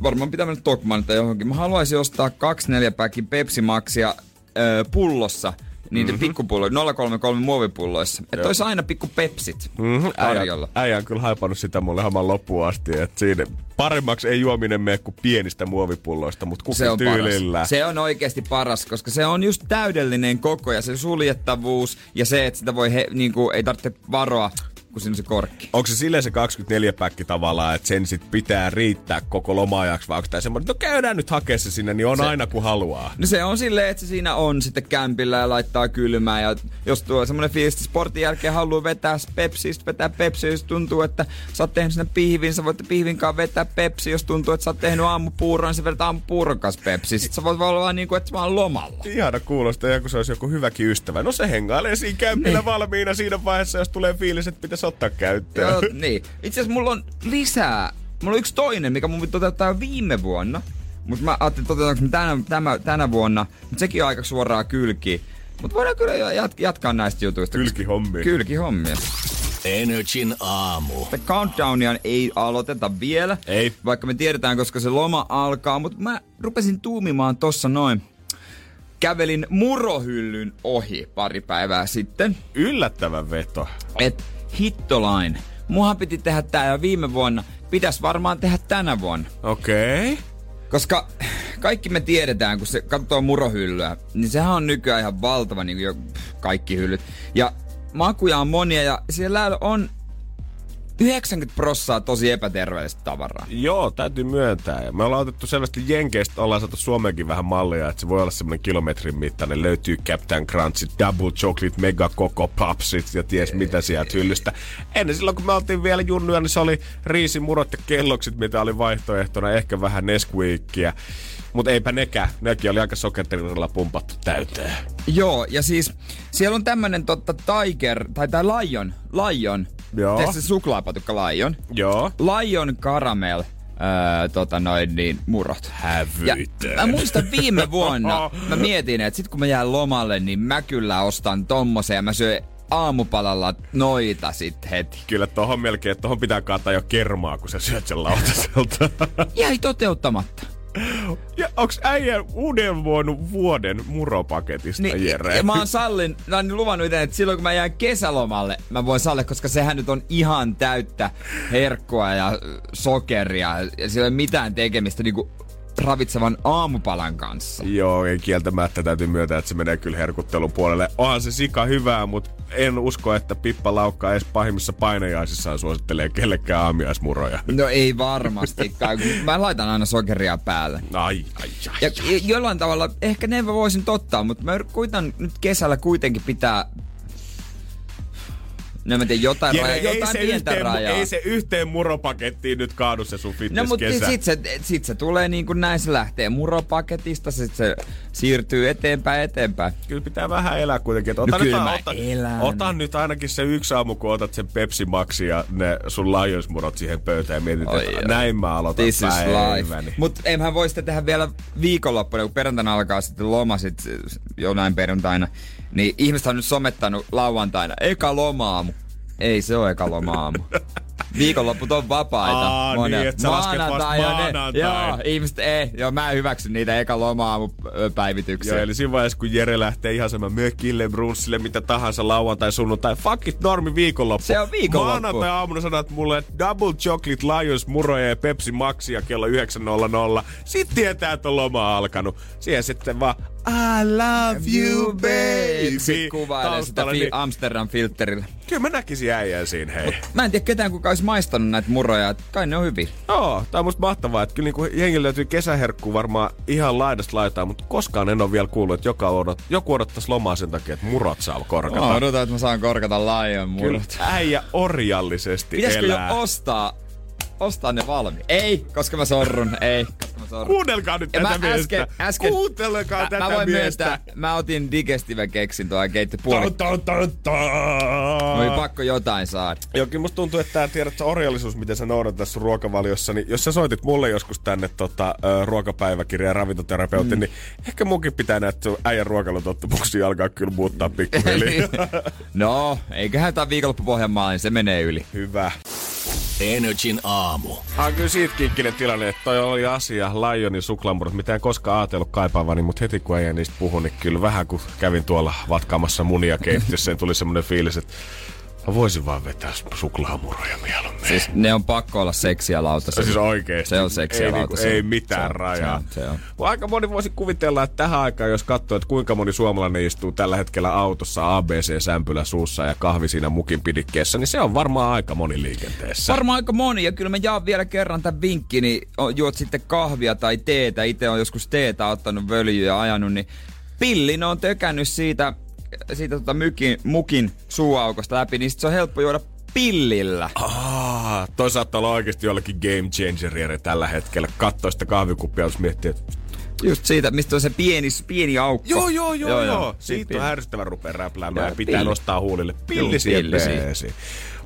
varmaan pitää mennä Tokman tai johonkin, mä haluaisin ostaa kaksi neljäpäkin Pepsi Maxia öö, pullossa, niiden mm-hmm. pikkupulloissa, 033 muovipulloissa. Että olisi aina pikku pepsit Mm-hmm. tarjolla. Äijä, äijä on kyllä haipannut sitä mulle haman loppuun asti, että siinä paremmaksi ei juominen mene kuin pienistä muovipulloista, mutta Se on tyylillä. paras. Se on oikeasti paras, koska se on just täydellinen koko ja se suljettavuus ja se, että sitä voi he, niinku, ei tarvitse varoa, kun siinä on se korkki. Onko se silleen se 24 päkki tavallaan, että sen sit pitää riittää koko lomaajaksi, vai onko tämä semmoinen, että no käydään nyt hakea se sinne, niin on Se- aina kun haluaa. No se on silleen, että se siinä on sitten kämpillä ja laittaa kylmää. Ja jos tuo semmonen fiilis, sportin jälkeen haluaa vetää pepsistä, vetää pepsiä, jos tuntuu, että sä oot tehnyt sinne pihvin, sä voit pihvinkaan vetää pepsi. Jos tuntuu, että sä oot tehnyt aamupuuron, niin sä vedät aamupuuron kanssa pepsi. Sitten sä voit olla vaan niin kuin, että mä oon lomalla. Ihana kuulostaa, ja kun se olisi joku hyväkin ystävä. No se hengailee siinä kämpillä Niin. valmiina siinä vaiheessa, jos tulee fiilis, että pitäisi ottaa käyttöön. Joo, niin. Itse asiassa mulla on lisää. Mulla on yksi toinen, mikä mun piti toteuttaa viime vuonna. Mutta mä ajattelin, toteutetaanko mä tänä, tänä, tänä vuonna. Mutta sekin on aika suoraa kylkiä. Mutta voidaan kyllä jo jat- jatkaa näistä jutuista. Kylkihommia. Kylkihommia. Energin aamu. Mutta countdownia ei aloiteta vielä. Ei. Vaikka me tiedetään, koska se loma alkaa. Mutta mä rupesin tuumimaan tossa noin. Kävelin murohyllyn ohi pari päivää sitten. Yllättävän veto. Et hittolain. Muhan piti tehdä tää jo viime vuonna. Pitäis varmaan tehdä tänä vuonna. Okei. Okay. Koska kaikki me tiedetään, kun se katsoo murohyllyä, niin sehän on nykyään ihan valtava niin kuin jo kaikki hyllyt. Ja makuja on monia ja siellä on 90 prossaa tosi epäterveellistä tavaraa. Joo, täytyy myöntää. Ja me ollaan otettu selvästi Jenkeistä, ollaan saatu Suomeenkin vähän mallia, että se voi olla semmoinen kilometrin mittainen. Löytyy Captain Crunchit, Double Chocolate, Mega Coco Popsit ja ties mitä sieltä hyllystä. Ennen silloin, kun me oltiin vielä junnuja, niin se oli riisimurot ja kelloksit, mitä oli vaihtoehtona. Ehkä vähän Nesquikia. Mutta eipä nekään. Nekin oli aika sokerilla pumpattu täyteen. Joo, ja siis siellä on tämmönen totta Tiger, tai tää Lion, Lion, Joo. Se suklaapatukka Lion? Joo. Lion Caramel, öö, tota noin niin, murot. Hävytön. Mä muistan viime <laughs> vuonna, mä mietin, että sit kun mä jään lomalle, niin mä kyllä ostan tommosen ja mä syön aamupalalla noita sit heti. Kyllä tohon melkein, tohon pitää kaataa jo kermaa, kun sä syöt sen lautaselta. Jäi toteuttamatta. <laughs> Ja onks äijä uuden vuonna vuoden muropaketista, niin, Jere? ja mä oon sallin, mä oon luvannut itse, että silloin kun mä jään kesälomalle, mä voin salle, koska sehän nyt on ihan täyttä herkkua ja sokeria. Ja sillä ei ole mitään tekemistä niinku ravitsevan aamupalan kanssa. Joo, ei kieltämättä täytyy myöntää, että se menee kyllä herkuttelun puolelle. Onhan se sika hyvää, mutta en usko, että Pippa Laukka edes pahimmissa painajaisissaan suosittelee kellekään aamiaismuroja. No ei varmastikaan. Mä laitan aina sokeria päälle. Ai, ai, ai. Ja jo- jollain tavalla, ehkä ne voisin tottaa, mutta mä kuitan nyt kesällä kuitenkin pitää... No mä tiedän, jotain, Jere, raja, ei, jotain se pientä yhteen, rajaa. ei se yhteen muropakettiin nyt kaadu se sun No mutta sit se, sit se tulee niin kuin näin, se lähtee muropaketista, sit se siirtyy eteenpäin eteenpäin. Kyllä pitää vähän elää kuitenkin. Että ota, No nyt, kyllä ota, elän. ota nyt ainakin se yksi aamu, kun otat sen Pepsi Maxi ja ne sun Lions-murot siihen pöytään ja mietit, Oi, että näin mä aloitan This päiväni. Mutta emmehän voi sitä tehdä vielä viikonloppuna, kun perjantaina alkaa sitten loma sit jonain perjantaina. Niin ihmiset on nyt somettanut lauantaina, eka lomaamu. Ei se ole eka lomaamu. Viikonlopput on vapaita. Aa, monet. niin, et sä lasket vasta Maanantai ja ne- maanantain. Joo, ihmiset ei. Joo, mä en hyväksy niitä eka loma-aamupäivityksiä. Joo, eli siinä vaiheessa, kun Jere lähtee ihan semmoinen mökille, brunssille, mitä tahansa, lauantai, sunnuntai, fuck it, normi viikonloppu. Se on viikonloppu. Maanantai aamuna sanot mulle, että double chocolate Lions, muroja ja Pepsi Maxia kello 9.00. Sitten tietää, että on loma alkanut. Siihen sitten vaan, I love you, baby. Kuvailee sitä fi- niin, Amsterdam filterillä. kyllä mä näkisin äijän siinä, hei. Mä en tiedä ketään kuka olisi maistanut näitä muroja. että Kai ne on hyvin. Joo, tää on musta mahtavaa, että kyllä niinku jengi löytyy kesäherkku varmaan ihan laidasta laitaan, mutta koskaan en ole vielä kuullut, että joka odot, joku odottaisi lomaa sen takia, että murot saa korkata. Mä odotan, että mä saan korkata laion Kyllä murot. äijä orjallisesti Pitäisikö jo elää. ostaa, ostaa ne valmi? Ei, koska mä sorrun. Ei, sorrun. Kuunnelkaa nyt Ja tätä mä miestä. äsken, äsken, Kuuntelkaa mä, tätä mä voin miestä. myöntää, mä otin digestive keksintoa ja keitti puoli. Ta, ta, ta, Oli pakko jotain saada. Jokin musta tuntuu, että tää tiedät, sä orjallisuus, miten sä noudatat tässä ruokavaliossa, niin jos sä soitit mulle joskus tänne tota, ruokapäiväkirja ja ravintoterapeutin, mm. niin ehkä munkin pitää näitä sun äijän ruokailutottumuksia alkaa kyllä muuttaa pikkuhiljaa. <laughs> no, eiköhän tää viikonloppupohjanmaa, niin se menee yli. Hyvä. Energin aamu. Ah, kyllä siitä kinkkinen tilanne, että toi oli asia, Lionin suklaamurot, mitä en koskaan ajatellut kaipaavani, mutta heti kun ei niistä puhu, niin kyllä vähän kun kävin tuolla vatkaamassa munia keittiössä, niin tuli semmoinen fiilis, että mä voisin vaan vetää suklaamuroja mieluummin. Siis ne on pakko olla seksiä lautasella. Siis oikeesti. Se on seksiä ei, niinku, ei mitään Se rajaa. se on- se on. Aika moni voisi kuvitella, että tähän aikaan, jos katsoo, että kuinka moni suomalainen istuu tällä hetkellä autossa ABC-sämpylä suussa ja kahvi siinä mukin pidikkeessä, niin se on varmaan aika moni liikenteessä. Varmaan aika moni, ja kyllä mä jaan vielä kerran tämän vinkki, niin juot sitten kahvia tai teetä. Itse on joskus teetä ottanut völjyä ja ajanut, niin pillin on tökännyt siitä, siitä tota mykin, mukin suuaukosta läpi, niin sit se on helppo juoda pillillä. Ah, toi saattaa olla oikeasti jollekin game changeri tällä hetkellä. Kattoo sitä kahvikuppia, jos miettii, että Just siitä, mistä on se pieni, pieni aukko. joo, joo, joo, joo. joo. Siitä on ärsyttävä rupea räpläämään ja pitää pilli. nostaa huulille. Pilli pilli siihen. peesiin.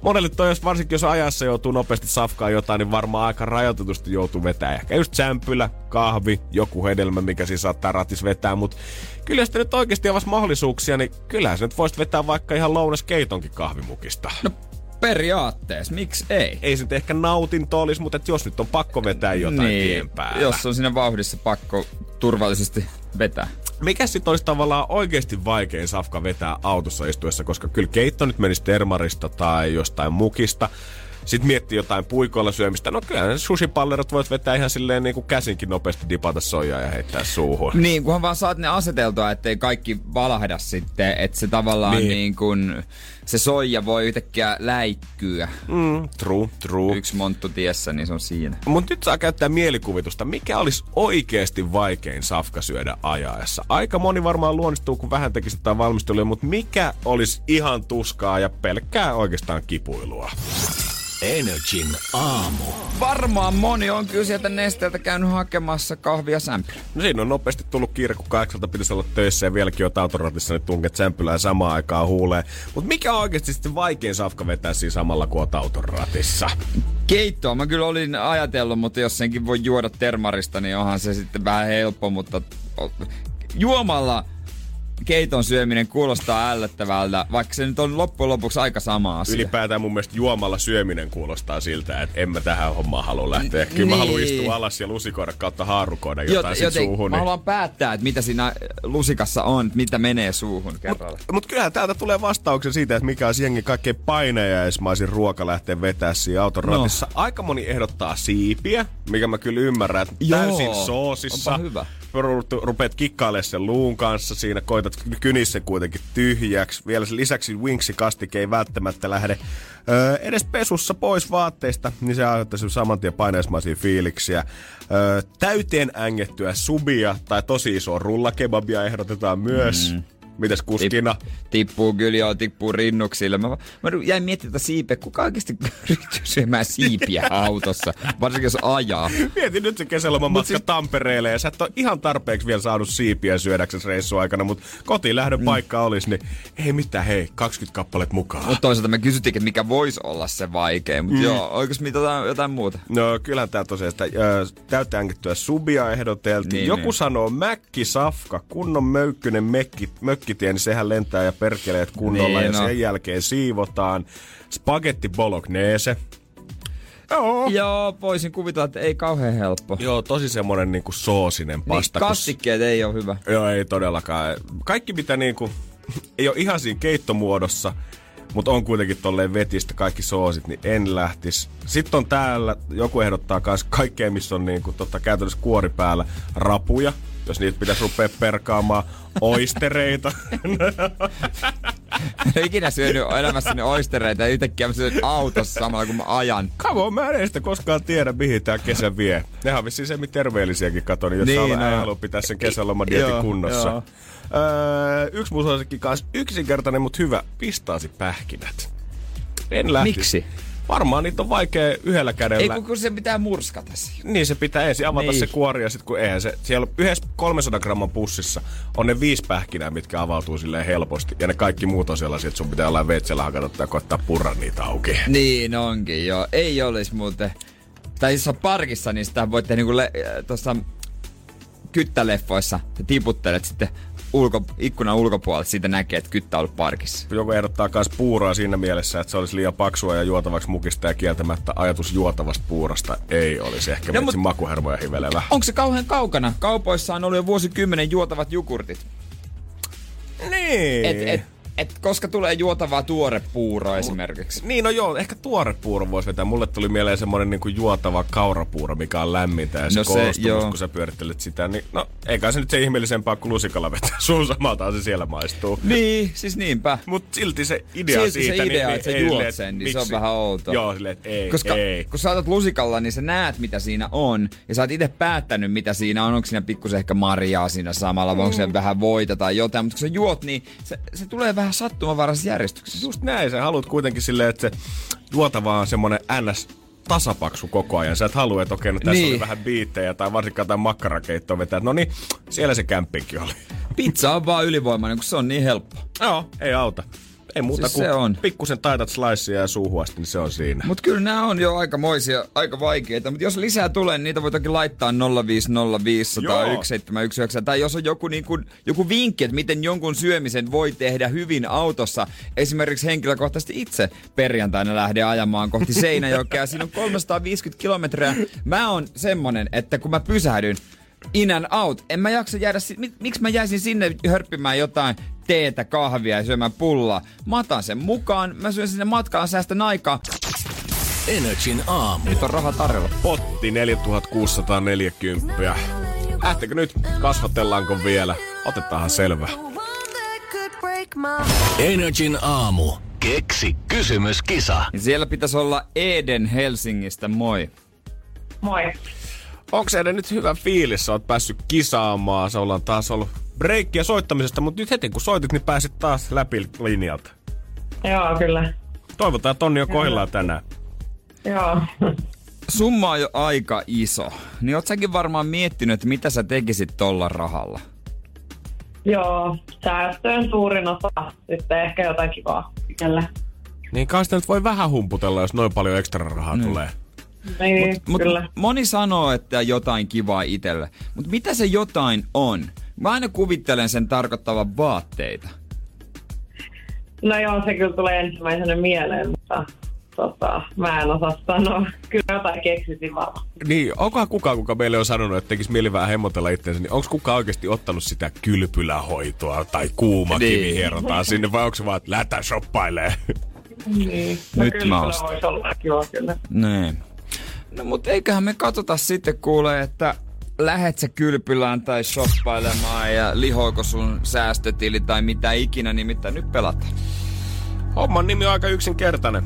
Monelle toi, jos varsinkin jos ajassa joutuu nopeasti safkaan jotain, niin varmaan aika rajoitetusti joutuu vetää. Ehkä just sämpylä, kahvi, joku hedelmä, mikä siinä saattaa ratis vetää, mutta kyllä jos te nyt oikeasti avasi mahdollisuuksia, niin kyllähän sä nyt voisit vetää vaikka ihan lounaskeitonkin kahvimukista. No periaatteessa, miksi ei? Ei se nyt ehkä nautinto olisi, mutta et jos nyt on pakko vetää jotain niin, tien päällä. jos on siinä vauhdissa pakko turvallisesti vetää. Mikä sitten olisi tavallaan oikeasti vaikein safka vetää autossa istuessa, koska kyllä keitto nyt menisi termarista tai jostain mukista. Sitten miettii jotain puikoilla syömistä. No kyllä sushipallerot voit vetää ihan silleen niin kuin käsinkin nopeasti dipata soijaa ja heittää suuhun. Niin, kunhan vaan saat ne aseteltua, ettei kaikki valahda sitten, että se tavallaan Niin. niin, kun, se soija voi yhtäkkiä läikkyä. Mm, true, true. Yksi monttu tiessä, niin se on siinä. Mutta nyt saa käyttää mielikuvitusta. Mikä olisi oikeasti vaikein safka syödä ajaessa? Aika moni varmaan luonnistuu, kun vähän tekisi jotain valmistelua, mutta mikä olisi ihan tuskaa ja pelkkää oikeastaan kipuilua? Energin aamu. Varmaan moni on kyllä sieltä nesteeltä käynyt hakemassa kahvia sämpylä. No siinä on nopeasti tullut kiire, kun kahdeksalta pitäisi olla töissä ja vieläkin on autoratissa, niin tunket sämpylää samaan aikaan huuleen. Mutta mikä on oikeasti sitten vaikein safka vetää siinä samalla, kun oot autoratissa? Keittoa mä kyllä olin ajatellut, mutta jos senkin voi juoda termarista, niin onhan se sitten vähän helppo, mutta juomalla keiton syöminen kuulostaa ällöttävältä, vaikka se nyt on loppujen lopuksi aika sama asia. Ylipäätään mun mielestä juomalla syöminen kuulostaa siltä, että en mä tähän hommaan halua lähteä. Kyllä mä Niin. haluan istua alas ja lusikoida kautta haarukoida jotain sit suuhun. mä Niin. haluan päättää, että mitä siinä lusikassa on, mitä menee suuhun kerralla. Mutta kyllähän täältä tulee vastauksen siitä, että mikä olisi jengi kaikkein painajaismaisin ruoka lähteä vetää siinä auton No. ratissa. Aika moni ehdottaa siipiä, mikä mä kyllä ymmärrän, että Joo, täysin soosissa. onpa hyvä. Ru- rupeat kikkailemaan sen luun kanssa siinä, koitat kynissä kuitenkin tyhjäksi. Vielä sen lisäksi wingsi kastike ei välttämättä lähde öö, edes pesussa pois vaatteista, niin se aiheuttaisi saman tien paineismaisia fiiliksiä. Öö, täyteen ängettyä subia tai tosi isoa rullakebabia ehdotetaan myös. Mm. Mites kuskina? Tippuu kyllä joo, tippuu rinnuksille. Mä, mä jäin miettimään tätä siipeä, kuka oikeasti ryhtyy syömään siipiä autossa, varsinkin jos ajaa. Mietin nyt se kesäloman matka Tampereelle ja sä et ole ihan tarpeeksi vielä saanut siipiä syödäksesi reissu aikana, mutta kotiin lähdön mm. paikka olisi, niin ei mitään, hei, 20 kappaletta mukaan. Mutta toisaalta me kysyttiin, että mikä voisi olla se vaikea, mutta mm. joo, oikeasti mitä jotain, muuta? No kyllähän tää tosiaan sitä ö, täyttäänkyttyä subia ehdoteltiin. Niin, Joku niin. sanoo mäkki safka, kunnon möykkynen mekki, mökkitie, niin sehän lentää ja perkeleet kunnolla Niin, ja no. sen jälkeen siivotaan. Spagetti bolognese. Joo. Joo, voisin kuvitella, että ei kauhean helppo. Joo, tosi semmonen niinku soosinen Niin, pasta. kun- kastikkeet ei ole hyvä. Joo, ei todellakaan. Kaikki mitä niinku, <laughs> ei ole ihan siinä keittomuodossa, mutta on kuitenkin tolleen vetistä kaikki soosit, niin en lähtis. Sitten on täällä, joku ehdottaa myös kaikkea, missä on niinku, tota, käytännössä kuori päällä, rapuja, jos niitä pitäisi rupea perkaamaan, oistereita. <laughs> En ole ikinä syönyt elämässäni oistereita ja yhtäkkiä mä syön autossa samalla kun mä ajan. On, mä en sitä koskaan tiedä, mihin tää kesä vie. Nehän on vissiin terveellisiäkin kato, niin jos Niin, no. haluaa pitää sen kesälomadietin kunnossa. joo. Öö, yksi mun suosikki kanssa yksinkertainen, mutta hyvä, pistaasipähkinät. En lähtisi. Miksi? Varmaan niitä on vaikea yhdellä kädellä. Ei kun, kun se pitää murskata siinä. Niin se pitää ensin avata Niin. se kuori ja sit kun eihän se, siellä yhdessä 300 gramman pussissa on ne viisi pähkinää, mitkä avautuu silleen helposti. Ja ne kaikki muut on sellaisia, että sun pitää jollain veitsellä hakata tai koittaa purra niitä auki. Niin onkin, joo. Ei olisi muuten. Tai jos on parkissa, niin sitä voitte niinku le- äh, tuossa kyttäleffoissa ja tiputtelet sitten ulko, ikkunan ulkopuolelta, siitä näkee, että kyttä on ollut parkissa. Joku ehdottaa myös puuraa siinä mielessä, että se olisi liian paksua ja juotavaksi mukista ja kieltämättä ajatus juotavasta puurasta ei olisi. Ehkä No, no, mut- makuhermoja hivelevä. Onko se kauhean kaukana? Kaupoissa on ollut jo vuosikymmenen juotavat jogurtit. Niin. Et, et, et, koska tulee juotavaa tuore puuro esimerkiksi. Niin, no joo, ehkä tuore puuro voisi vetää. Mulle tuli mieleen semmonen niinku juotava kaurapuuro, mikä on lämmintä ja se, No se, joo. kun sä pyörittelet sitä. Niin, no, eikä se nyt se ihmeellisempää kuin lusikalla vetää <laughs> suun samaltaan se siellä maistuu. Niin, siis niinpä. Mut silti se idea Silti se siitä, idea, niin, että sä ei juot sen, niin se on miksi? vähän outoa. Joo, silleen, että ei, Koska ei. kun sä otat lusikalla, niin sä näet, mitä siinä on. Ja sä oot itse päättänyt, mitä siinä on. Onko siinä pikkusen ehkä marjaa siinä samalla, vai onko Mm. siinä vähän voita tai jotain. Mutta kun sä juot, niin se, se tulee vähän sattumanvaraisessa järjestyksessä. Just näin, sä haluat kuitenkin silleen, että se juotava on semmonen ns tasapaksu koko ajan. Sä et halua, että okei, no tässä Niin. niin. oli vähän biittejä tai varsinkaan jotain makkarakeittoa vetää. No niin, siellä se kämppinkin oli. Pizza on vaan ylivoimainen, kun se on niin helppo. Joo, ei auta. Ei muuta Siis kuin se on. pikkusen taitat slicea ja suuhun asti, niin se on siinä. Mutta kyllä nämä on jo aikamoisia, aika vaikeita. Mutta jos lisää tulee, niin niitä voi toki laittaa 05050 Joo. 1719. Tai jos on joku, niin kuin, joku vinkki, että miten jonkun syömisen voi tehdä hyvin autossa. Esimerkiksi henkilökohtaisesti itse perjantaina lähden ajamaan kohti <laughs> Seinäjokea. Siinä on 350 kilometriä. Mä oon semmonen, että kun mä pysähdyn, in and out. En mä jaksa jäädä, si- Mik- miksi mä jäisin sinne hörppimään jotain teetä, kahvia ja syömään pullaa. Mä otan sen mukaan, mä syön sinne matkaan, säästän aikaa. Energin aamu. Nyt on raha tarjolla. Potti 4640. Lähtekö nyt? Kasvatellaanko vielä? Otetaanhan selvä. Energin aamu. Keksi kysymyskisa. Niin siellä pitäisi olla Eden Helsingistä, moi. Moi. Onko se nyt hyvä fiilis? Sä oot päässyt kisaamaan. Se ollaan taas ollut breikkiä soittamisesta, mutta nyt heti kun soitit, niin pääsit taas läpi linjalta. Joo, kyllä. Toivotaan, että Tonni on kohdillaan tänään. Joo. Summa on jo aika iso. Niin oot säkin varmaan miettinyt, että mitä sä tekisit tolla rahalla. Joo, säästöön suurin osa. Sitten ehkä jotain kivaa. Kyllä. Niin kai sitä nyt voi vähän humputella, jos noin paljon ekstra rahaa mm. tulee. Niin, Mut, mut kyllä. moni sanoo, että jotain kivaa itselle. Mutta mitä se jotain on? Mä aina kuvittelen sen tarkoittavan vaatteita. No joo, se kyllä tulee ensimmäisenä mieleen, mutta tota, mä en osaa sanoa. Kyllä jotain keksisin varmaan. Niin, onkohan kukaan, kuka meille on sanonut, että tekisi mieli vähän hemmotella itseensä, niin onko kukaan oikeasti ottanut sitä kylpylähoitoa tai kuumakivihierontaa Niin. sinne, vai onko se vaan, että lätä shoppailee? Niin. No Nyt kyllä mä kyllä ostan. voisi olla kiva kyllä. Nee. No mut eiköhän me katsota sitten kuule, että lähet sä kylpylään tai shoppailemaan ja lihoiko sun säästötili tai mitä ikinä, nimittäin nyt pelataan. Homman nimi on aika yksinkertainen.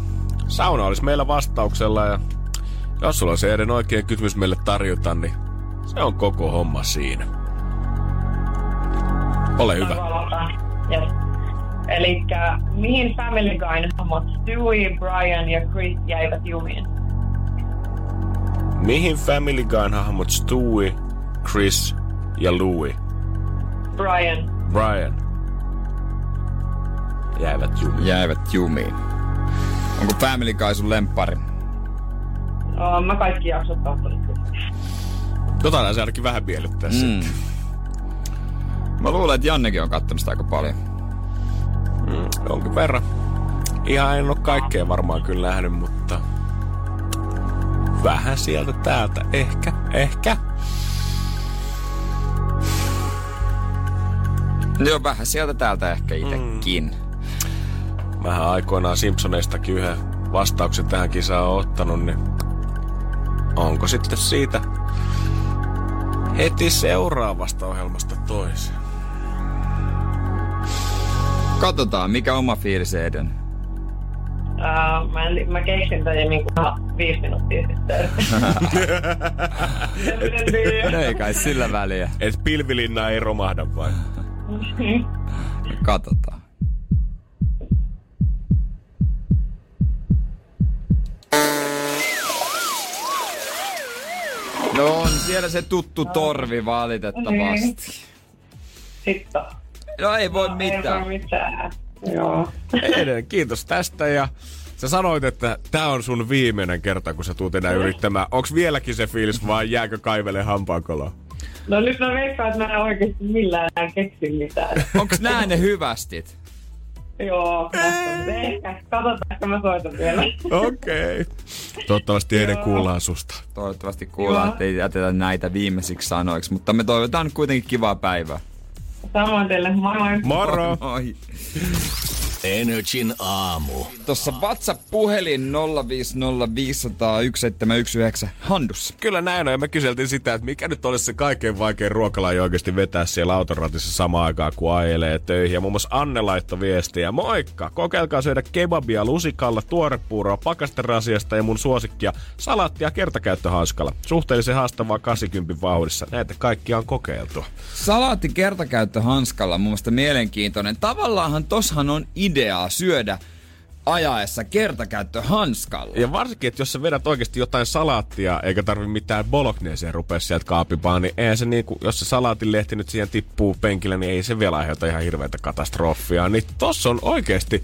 Sauna olisi meillä vastauksella ja jos sulla on se eden oikea kysymys meille tarjota, niin se on koko homma siinä. Ole hyvä. Yes. Eli mihin Family Guyn hahmot Stewie, Brian ja Chris jäivät jumiin? Mihin Family Guyn hahmot Stewie, Chris ja Louie, Brian. Brian jäivät jumiin? Jäivät jumiin. Onko Family Guy sun lemppari? Oh, mä kaikki jaksot katsonut kyllä. Jotain se ainakin vähän miellyttää mm. Mm. Mä luulen, että Jannekin on kattonut sitä aika paljon. Mm, jonkin verran. Ihan en ole kaikkea varmaan kyllä nähnyt, mutta vähän sieltä täältä. Ehkä, ehkä. Joo, vähän sieltä täältä ehkä itekin. Mm. Vähän aikoinaan Simpsoneistakin yhden vastauksen tähän kisaan on ottanut, niin onko sitten siitä heti seuraavasta ohjelmasta toiseen? Katsotaan, mikä oma fiilis Eden. Uh, mä, en, mä keksin tämän jo niinku viisi minuuttia sitten. <laughs> Ei kai sillä väliä. Et pilvilinna ei romahda vai? Katsotaan. No on siellä se tuttu torvi valitettavasti. Sitten. No ei voi Ei mitään. voi mitään. Joo. Kiitos tästä ja sä sanoit, että tää on sun viimeinen kerta, kun sä tuut enää yrittämään. Onks vieläkin se fiilis vai jääkö kaivele hampaankoloa? No nyt mä veikkaan, että mä en oikeesti millään enää keksi mitään. Onks nää ne hyvästit? Joo, ehkä. Katsotaan, että mä soitan vielä. Okei. Okay. Toivottavasti Joo. kuullaan susta. Toivottavasti kuullaan, ettei jätetä näitä viimeisiksi sanoiksi, mutta me toivotaan kuitenkin kivaa päivää. Samoin teille. Moi moi. Moro! Oi. Energin aamu. Tossa WhatsApp-puhelin 050501719 handussa. Kyllä näin on, ja me kyseltiin sitä, että mikä nyt olisi se kaikkein vaikein ruokalaji oikeasti vetää siellä autoratissa samaan aikaan, kun ajelee töihin. Ja muun muassa Anne laittoi viestiä. Moikka! Kokeilkaa syödä kebabia lusikalla, tuorepuuroa, pakasterasiasta ja mun suosikkia salaattia kertakäyttöhanskalla. Suhteellisen haastavaa 80 vauhdissa. Näitä kaikkia on kokeiltu. Salaatti kertakäyttöhanskalla on mun mielestä mielenkiintoinen. Tavallaanhan toshan on ideaa syödä ajaessa kertakäyttöhanskalla. Ja varsinkin, että jos sä vedät oikeasti jotain salaattia, eikä tarvi mitään bolognesea rupea sieltä kaapipaan, niin eihän se niinku, jos se salaatin lehti nyt siihen tippuu penkille, niin ei se vielä aiheuta ihan hirveätä katastrofia. Niin tossa on oikeasti,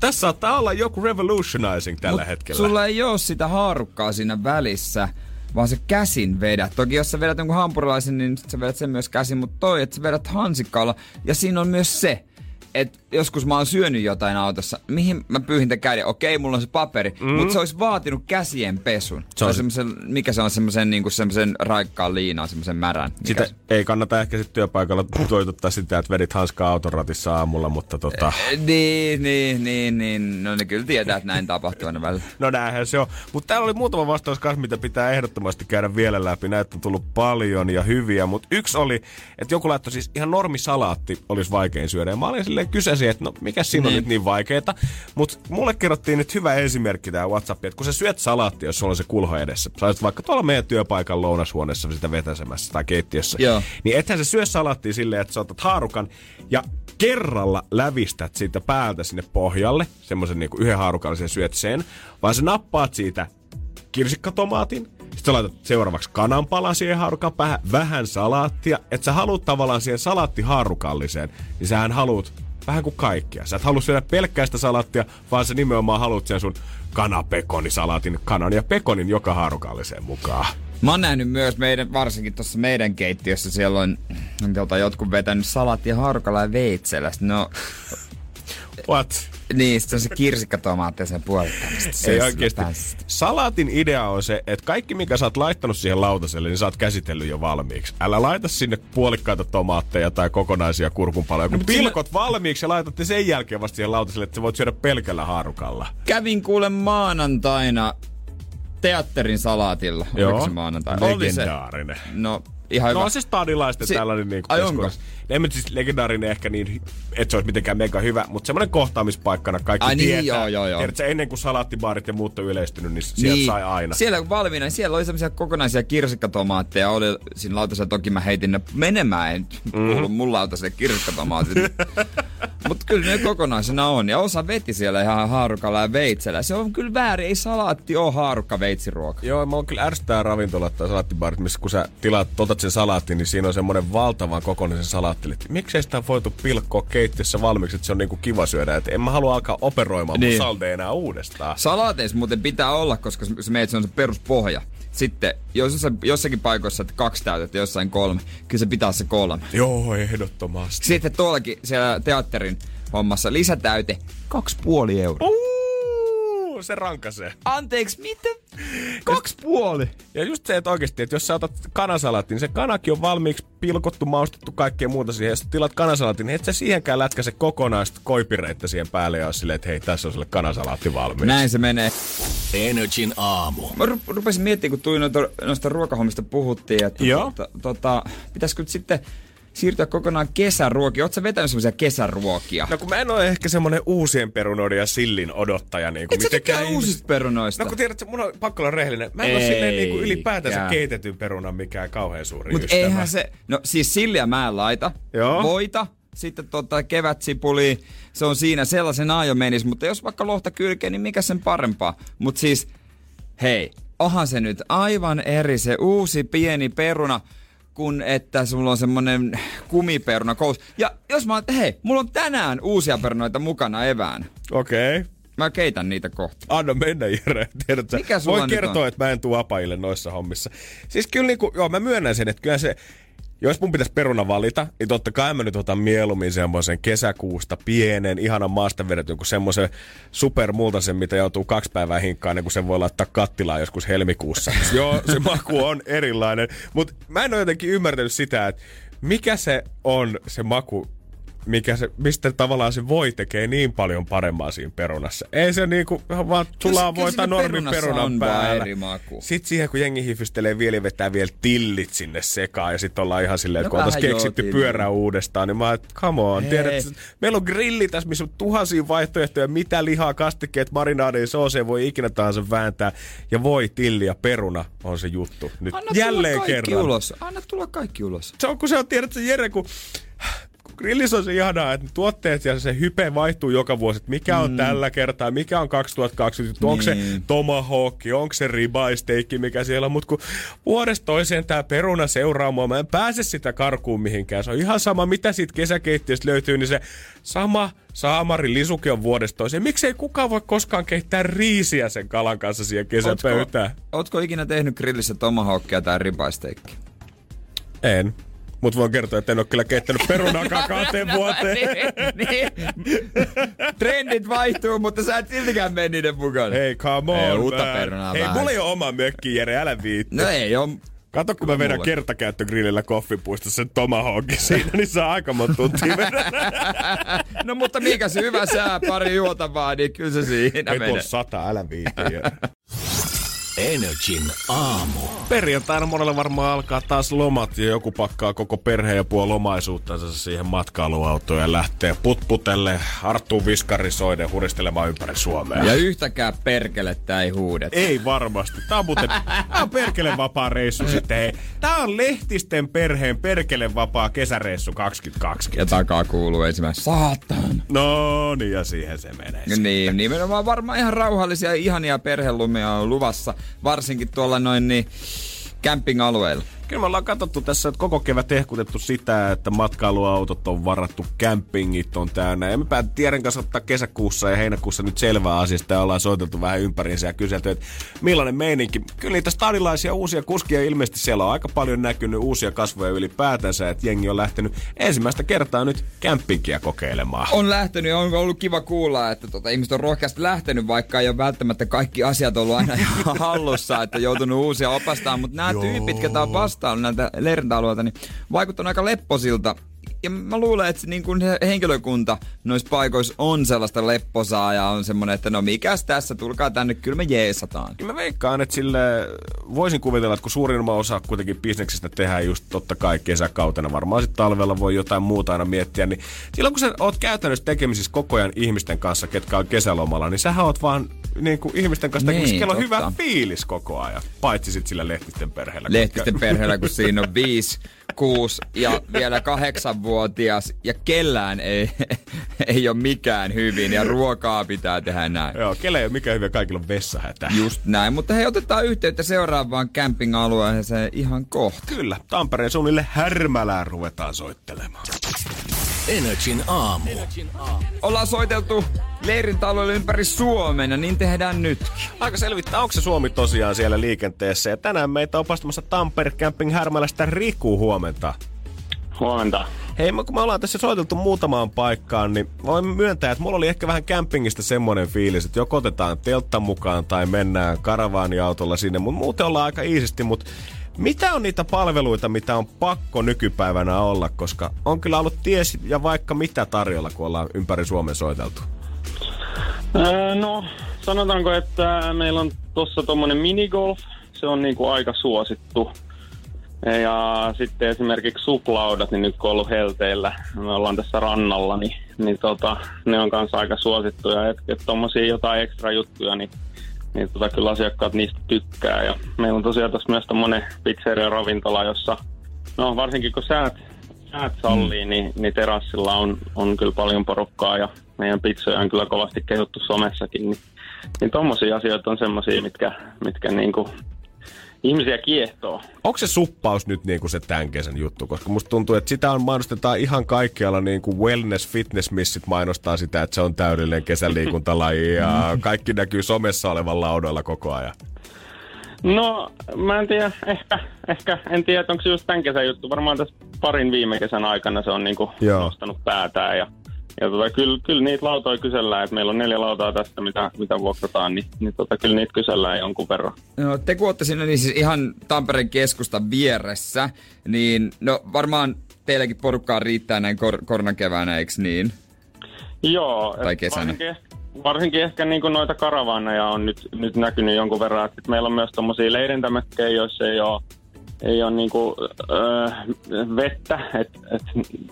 tässä saattaa olla joku revolutionizing tällä Mut hetkellä. Sulla ei oo sitä haarukkaa siinä välissä, vaan se käsin vedät. Toki jos sä vedät jonkun hampurilaisen, niin sit sä vedät sen myös käsin, mutta toi, että sä vedät hansikalla. Ja siinä on myös se, että joskus mä oon syönyt jotain autossa, mihin mä pyyhin tämän käden. Okei, mulla on se paperi, mm. mutta se olisi vaatinut käsien pesun. Se on semmosen, mikä se on, semmoisen niinku semmosen raikkaan liinaan, semmoisen märän. Mikä Sitä ei kannata ehkä sitten työpaikalla toitottaa sitä, että vedit hanskaa autoratissa aamulla, mutta tota... se- Niin, niin, niin, niin. No ne kyllä tietää, että näin tapahtuu aina välillä. <laughs> No näinhän se on. Mutta täällä oli muutama vastaus kanssa, mitä pitää ehdottomasti käydä vielä läpi. Näitä on tullut paljon ja hyviä, mutta yksi oli, että joku laittoi siis ihan normisalaatti olisi vaikein syödä. Ja mä olin silleen kysäsin, että no mikä siinä on Niin. nyt niin vaikeeta. Mutta mulle kerrottiin nyt hyvä esimerkki tää WhatsApp, että kun sä syöt salaattia, jos sulla on se kulho edessä. Sä olisit vaikka tuolla meidän työpaikan lounashuoneessa sitä vetäsemässä tai keittiössä. Joo. Niin ethän sä syö salaattia silleen, että sä otat haarukan ja kerralla lävistät siitä päältä sinne pohjalle, semmoisen niinku yhden haarukallisen syöt sen, vaan sä nappaat siitä kirsikkatomaatin, sitten sä laitat seuraavaksi kananpalan siihen haarukan päähän, vähän salaattia, että sä haluat tavallaan siihen salaattihaarukalliseen, niin sähän haluat vähän kuin kaikkea. Sä et halua syödä pelkkää sitä salaattia, vaan sä nimenomaan haluat sen sun kanapekonisalaatin, kanan ja pekonin joka haarukalliseen mukaan. Mä oon nähnyt myös meidän, varsinkin tuossa meidän keittiössä, siellä on tota, jotkut vetänyt salaattia harkalla ja veitsellä. No, What? Niin, sitten on se kirsikkatomaatti sen puolittamista. Se Ei sillä päästä. Salaatin idea on se, että kaikki mikä sä oot laittanut siihen lautaselle, niin sä oot käsitellyt jo valmiiksi. Älä laita sinne puolikkaita tomaatteja tai kokonaisia kurkunpaloja. Kun mutta pilkot valmiiksi ja laitatte sen jälkeen vasta siihen lautaselle, että sä voit syödä pelkällä haarukalla. Kävin kuule maanantaina teatterin salaatilla. Oliko se maanantai? Oli se. Legendaarinen. No, ihan No hyvä. on se stadilaisten Si- tällainen niin Ai onko? En nyt siis legendaarinen ehkä niin, että se olisi mitenkään mega hyvä, mutta semmoinen kohtaamispaikkana kaikki Ai niin, tietää. joo, joo, joo. Tiedätkö, ennen kuin salaattibaarit ja muut on yleistynyt, niin sieltä sai aina. Siellä kun valmiina, niin siellä oli semmoisia kokonaisia kirsikkatomaatteja. Oli siinä lautasella, toki mä heitin ne menemään. Ei nyt Mhm. kuulu mun lautaselle kirsikkatomaatit. <laughs> Mutta kyllä ne kokonaisena on. Ja osa veti siellä ihan haarukalla ja veitsellä. Se on kyllä väärin. Ei salaatti ole haarukka veitsiruoka. Joo, mä oon kyllä ärsyttää ravintolat tai salaattibaarit, missä kun sä tilaat, otat sen salaattin, niin siinä on semmoinen valtavan kokonainen salaatti. Että miksei sitä voitu pilkkoa keittiössä valmiiksi, että se on niinku kiva syödä. Että en mä halua alkaa operoimaan niin. Niin. mun salde enää uudestaan. Salaateissa muuten pitää olla, koska se meitä se on se peruspohja. Sitten jos jossain, jossakin paikoissa että kaksi täytettä, jossain kolme. Kyllä se pitää se kolme. Joo, ehdottomasti. Sitten tuollakin siellä teatterin hommassa lisätäyte, kaksi puoli euroa. Uh, Joo, se rankasee. Anteeksi, mitä? Kaksi puoli. Ja just se, että oikeasti, että jos sä otat kanasalatin, niin se kanakin on valmiiksi pilkottu, maustettu, kaikkea muuta siihen. Jos tilat kanasalatin, niin et sä siihenkään lätkäse kokonaista koipireittä siihen päälle ja ole silleen, että hei, tässä on sulle kanasalaatti valmiiksi. Näin se menee. Energin aamu. Mä ru- rupesin miettimään, kun tuli noita, noista ruokahommista puhuttiin, että Joo. tota, tota, pitäisikö nyt sitten siirtyä kokonaan kesäruokia. Oletko sä vetänyt semmoisia kesäruokia? No kun mä en ole ehkä semmonen uusien perunoiden ja sillin odottaja niin kuin Et sä tykkää ihmiset- uusista perunoista? No kun tiedät, mun on pakko olla rehellinen. Mä en ole silleen niin kuin ylipäätänsä keitetyn perunan mikään kauhean suuri Mutta ystävä. eihän se... No siis silliä mä en laita. Joo. Voita. Sitten tota kevätsipuli, se on siinä sellaisen jo menis, mutta jos vaikka lohta kylkee, niin mikä sen parempaa. Mutta siis, hei, onhan se nyt aivan eri se uusi pieni peruna, kun että sulla on semmonen kumiperuna kous. Ja jos mä oon, että hei, mulla on tänään uusia perunoita mukana evään. Okei. Okay. Mä keitän niitä kohta. Anna mennä, Jere. Tiedätkö, Mikä sulla Voin kertoa, on? että mä en tuu apajille noissa hommissa. Siis kyllä niinku, joo, mä myönnän sen, että kyllä se, jos mun pitäisi peruna valita, niin totta kai mä nyt otan mieluummin semmoisen kesäkuusta pienen, ihanan maasta vedetyn, kuin semmoisen supermultasen, mitä joutuu kaksi päivää hinkkaan, ennen kuin sen voi laittaa kattilaan joskus helmikuussa. <laughs> joo, se maku on erilainen. Mutta mä en ole jotenkin ymmärtänyt sitä, että mikä se on se maku, mikä se, mistä tavallaan se voi tekee niin paljon paremmaa siinä perunassa. Ei se niinku, vaan sulaa voita siinä normi perunassa perunan päällä. Sitten siihen, kun jengi hifistelee vielä vetää vielä tillit sinne sekaan ja sitten ollaan ihan silleen, että No kun oltaisiin keksitty tillit. pyörää uudestaan, niin mä että come on, Hei. tiedät, meillä on grilli tässä, missä on tuhansia vaihtoehtoja, mitä lihaa, kastikkeet, marinaadeja, sooseja voi ikinä tahansa vääntää. Ja voi, tilli ja peruna on se juttu. Nyt Anna jälleen tulla kerran. ulos. Anna tulla kaikki ulos. Se on, kun se on, tiedät se Jere, kun grillissä on se ihanaa, että tuotteet ja se hype vaihtuu joka vuosi, että mikä on mm. tällä kertaa, mikä on 2020, onko se Niin. tomahawk, onko se ribeye steak, mikä siellä on, mutta kun vuodesta toiseen tämä peruna seuraa mua, mä en pääse sitä karkuun mihinkään. Se on ihan sama, mitä siitä kesäkeittiöstä löytyy, niin se sama saamari lisuki on vuodesta toiseen. Miksei kukaan voi koskaan keittää riisiä sen kalan kanssa siihen kesäpöytään? Ootko ikinä tehnyt grillissä tomahawkia tai ribaisteikkiä? En. Mutta voin kertoa, että en ole kyllä keittänyt perunaakaan <laughs> kahteen vuoteen. niin. Trendit vaihtuu, mutta sä et siltikään mene niiden mukana. Hei, come on. Ei, uutta perunaa Hei, mulla ei ole oma mökki, Jere, älä viitti. No ei oo. Kato, kun mä vedän mulla. kertakäyttögrillillä koffipuistossa sen tomahawkin siinä, niin saa aika monta tuntia. <laughs> No mutta mikä se hyvä sää, pari juota vaan, niin kyllä se siinä Ei menee. tuolla sata, älä viitti. <laughs> Energin aamu. Perjantaina monella varmaan alkaa taas lomat ja joku pakkaa koko perheen ja puol omaisuuttansa siihen matkailuautoon ja lähtee putputelle Arttu Viskarisoiden huristelemaan ympäri Suomea. Ja yhtäkään perkelettä ei huudet. Ei varmasti. Tää on muuten, tää on perkele vapaa reissu sitten. Tää on Lehtisten perheen perkele vapaa kesäreissu 2020. Ja takaa kuuluu ensimmäinen saatan. No niin, ja siihen se menee. Niin, nimenomaan varmaan ihan rauhallisia, ihania perhelumia on luvassa, varsinkin tuolla noin niin camping-alueilla. Kyllä me ollaan katsottu tässä, että koko kevät ehkutettu sitä, että matkailuautot on varattu, campingit on täynnä. Ja me päätin Tieren kanssa ottaa kesäkuussa ja heinäkuussa nyt selvää asiasta ja ollaan soiteltu vähän ympäriinsä ja kyselty, että millainen meininki. Kyllä niitä stadilaisia uusia kuskia ilmeisesti siellä on aika paljon näkynyt, uusia kasvoja ylipäätänsä, että jengi on lähtenyt ensimmäistä kertaa nyt campingia kokeilemaan. On lähtenyt ja on ollut kiva kuulla, että tota, ihmiset on rohkeasti lähtenyt, vaikka ei ole välttämättä kaikki asiat ollut aina <laughs> ihan hallussa, että joutunut uusia opastaan, mutta nämä tyypit, ketä on vastaanut näitä leirintäalueita, niin vaikuttaa aika lepposilta. Ja mä luulen, että niin kun henkilökunta noissa paikoissa on sellaista lepposaa ja on semmoinen, että no mikäs tässä, tulkaa tänne, kyllä me jeesataan. Mä veikkaan, että sille voisin kuvitella, että kun suurin osa kuitenkin bisneksistä tehdään just totta kai kesäkautena, varmaan sitten talvella voi jotain muuta aina miettiä, niin silloin kun sä oot käytännössä tekemisissä koko ajan ihmisten kanssa, ketkä on kesälomalla, niin sähän oot vaan niin kuin ihmisten kanssa Niin, kello on hyvä fiilis koko ajan, paitsi sitten sillä lehtisten perheellä. Lehtisten perheellä, kun siinä on viisi, kuusi ja vielä kahdeksanvuotias ja kellään ei, ei ole mikään hyvin ja ruokaa pitää tehdä näin. Joo, kelle ei ole mikään hyvä, kaikilla on vessahätä. Just näin, mutta hei otetaan yhteyttä seuraavaan camping-alueeseen ihan kohta. Kyllä, Tampereen suunnille Härmälään ruvetaan soittelemaan. Energin aamu. Ollaan soiteltu leirintaloille ympäri Suomen ja niin tehdään nytkin. Aika selvittää, onko se Suomi tosiaan siellä liikenteessä. Ja tänään meitä on opastamassa Tampere Camping Härmälästä Riku huomenta. Huomenta. Hei, kun me ollaan tässä soiteltu muutamaan paikkaan, niin voin myöntää, että mulla oli ehkä vähän campingista semmoinen fiilis, että joko otetaan teltta mukaan tai mennään karavaaniautolla sinne, mutta muuten ollaan aika iisisti, mutta mitä on niitä palveluita, mitä on pakko nykypäivänä olla, koska on kyllä ollut ties ja vaikka mitä tarjolla, kun ollaan ympäri Suomen soiteltu? No, sanotaanko, että meillä on tuossa tuommoinen minigolf. Se on niinku aika suosittu. Ja sitten esimerkiksi suplaudat, niin nyt kun on ollut helteillä, me ollaan tässä rannalla, niin, niin tota, ne on kanssa aika suosittuja. Että et tuommoisia jotain ekstra juttuja, niin, niin tota, kyllä asiakkaat niistä tykkää. Ja meillä on tosiaan tässä myös tämmöinen pizzeria-ravintola, jossa no varsinkin kun säät, säät sallii, mm. niin, niin terassilla on, on kyllä paljon porukkaa ja meidän pizzoja on kyllä kovasti kehuttu somessakin. Niin, niin tommosia asioita on semmosia, mitkä, mitkä niinku ihmisiä kiehtoo. Onko se suppaus nyt niinku se tämän kesän juttu? Koska musta tuntuu, että sitä on mainostetaan ihan kaikkialla niinku wellness, fitness missit mainostaa sitä, että se on täydellinen kesäliikuntalaji ja <laughs> kaikki näkyy somessa olevan laudoilla koko ajan. No, mä en tiedä, ehkä, ehkä en tiedä, onko se just tämän kesän juttu. Varmaan tässä parin viime kesän aikana se on niinku Joo. nostanut päätään ja ja tota, kyllä, kyllä niitä lautoja kysellään, että meillä on neljä lautaa tästä, mitä, mitä vuokrataan, niin, niin tota, kyllä niitä kysellään jonkun verran. No, te kun olette siinä niin siis ihan Tampereen keskustan vieressä, niin no varmaan teilläkin porukkaa riittää näin kor- koronakeväänä, eikö niin? Joo. Tai kesänä. Varsinkin, varsinkin ehkä niin kuin noita karavaaneja on nyt, nyt näkynyt jonkun verran. Et meillä on myös tommosia leirintämökkejä, joissa ei ole ei ole niinku, öö, vettä, että et,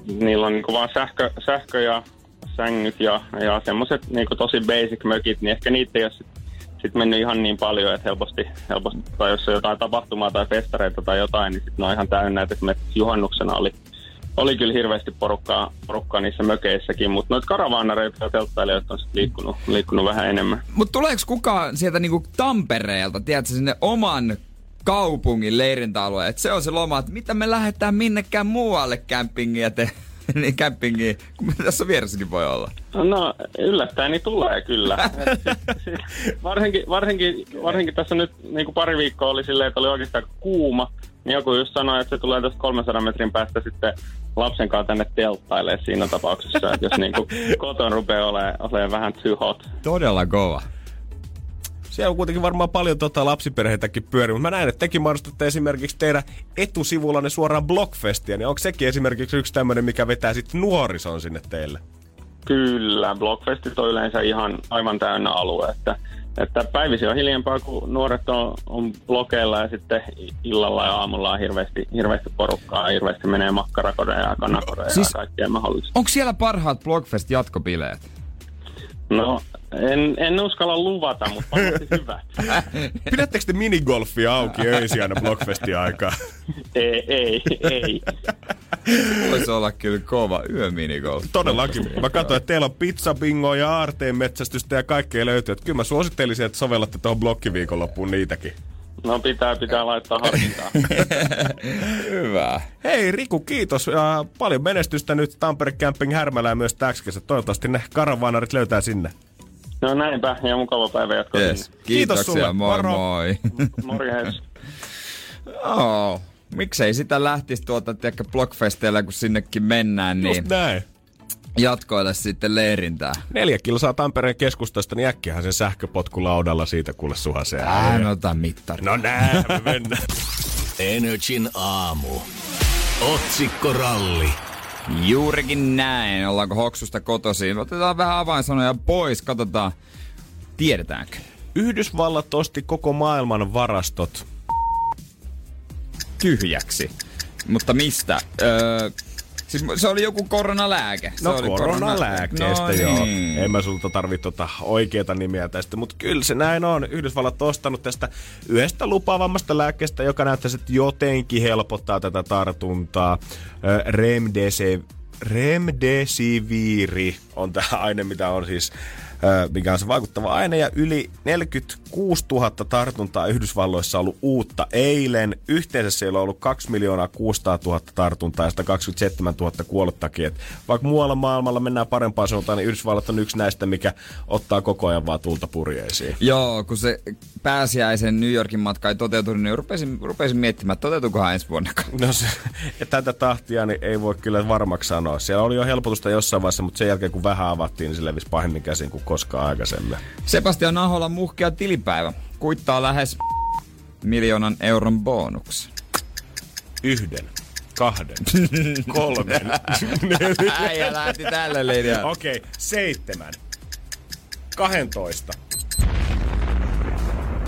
niillä on niinku vaan sähkö, sähkö ja sängyt ja, ja semmoiset niinku tosi basic mökit, niin ehkä niitä ei ole sit, sit mennyt ihan niin paljon, että helposti, helposti tai jos on jotain tapahtumaa tai festareita tai jotain, niin sitten ne on ihan täynnä, että esimerkiksi juhannuksena oli, oli kyllä hirveästi porukkaa, porukkaa niissä mökeissäkin, mutta noita karavaanareita ja telttailijoita on sit liikkunut, liikkunut vähän enemmän. Mutta tuleeko kukaan sieltä niinku Tampereelta, tiedätkö, sinne oman kaupungin leirintäalueen, että se on se loma, että mitä me lähdetään minnekään muualle campingia te <laughs> niin campingiin, kun tässä vieressäkin voi olla. No yllättäen niin tulee kyllä. Et siis <laughs> varsinkin, varsinkin, varsinkin tässä nyt niin kuin pari viikkoa oli silleen, että oli oikeastaan kuuma. Niin joku just sanoi, että se tulee tästä 300 metrin päästä sitten lapsen kanssa tänne telttailemaan siinä tapauksessa, että jos niin kuin koton rupeaa olemaan, olemaan vähän too hot. Todella kova. Siellä on kuitenkin varmaan paljon tota lapsiperheitäkin pyöri, mutta mä näen, että tekin mainostatte esimerkiksi teidän etusivullanne suoraan Blockfestia, niin onko sekin esimerkiksi yksi tämmöinen, mikä vetää sitten nuorison sinne teille? Kyllä, Blockfestit on yleensä ihan aivan täynnä alue, että, että päivisin on hiljempaa, kun nuoret on, on blokeilla ja sitten illalla ja aamulla on hirveästi, hirveästi porukkaa, hirveästi menee makkarakodeja ja kanakodeja Siis- ja kaikkea mahdollista. Onko siellä parhaat Blockfest jatkobileet? No, en, en uskalla luvata, mutta varmasti hyvät. <laughs> Pidättekö te minigolfia auki öisiä aina Blockfestin aikaa? <laughs> ei, ei, ei. Voisi olla kyllä kova yöminigolf. Todellakin. Mä katsoin, että teillä on pizza, bingo ja aarteen metsästystä ja kaikkea löytyy. Että kyllä mä suosittelisin, että sovellatte tuohon blokkiviikonloppuun niitäkin. No pitää, pitää laittaa harkintaa. <laughs> Hyvä. Hei Riku, kiitos. Ja paljon menestystä nyt Tampere Camping Härmälä ja myös täksi kesä. Toivottavasti ne karavaanarit löytää sinne. No näinpä, ja mukava päivä jatkoa. Yes. Kiitos sulle. moi Moro. moi. Morjens. <laughs> oh, miksei sitä lähtisi tuota, tiedäkö, Blockfesteillä, kun sinnekin mennään, niin Just näin. Jatkoille sitten leirintää. Neljä kilsaa Tampereen keskustasta, niin äkkiähän sen sähköpotkulaudalla siitä kuule suhasee. Ää, no ota mittari. No näin me mennään. Energin aamu. Otsikkoralli. Juurikin näin. Ollaanko hoksusta kotoisin? Otetaan vähän avainsanoja pois, katsotaan. Tiedetäänkö? Yhdysvallat osti koko maailman varastot. Tyhjäksi. Mutta mistä? Öö, siis se oli joku koronalääke. Se No oli koronalääkkeestä no, joo. Niin. En mä sulta tarvitse tota oikeita nimiä tästä, mutta kyllä se näin on. Yhdysvallat on ostanut tästä yhdestä lupaavammasta lääkkeestä, joka näyttäisi, että jotenkin helpottaa tätä tartuntaa. Remdesivir, Remdesiviri on tämä aine, mitä on siis mikä on se vaikuttava aine. Ja yli 46 000 tartuntaa Yhdysvalloissa on ollut uutta eilen. Yhteensä siellä on ollut 2 miljoonaa 600 000 tartuntaa ja 127 000 kuolettakin. Et vaikka muualla maailmalla mennään parempaan suuntaan, niin Yhdysvallat on yksi näistä, mikä ottaa koko ajan vaan tulta purjeisiin. Joo, kun se pääsiäisen New Yorkin matka ei toteutunut, niin rupesin, rupesin miettimään, että toteutuukohan ensi vuonna. <laughs> No se, ja tätä tahtia niin ei voi kyllä varmaksi sanoa. Siellä oli jo helpotusta jossain vaiheessa, mutta sen jälkeen kun vähän avattiin, niin se levisi pahemmin käsin kuin koskaan aikaisemmin. Sebastian Ahola muhkea tilipäivä. Kuittaa lähes miljoonan euron bonuksen. Yhden, kahden, <laughs> kolmen. Äijä lähti tälle linjalle. Okei, okay, seitsemän, kahentoista.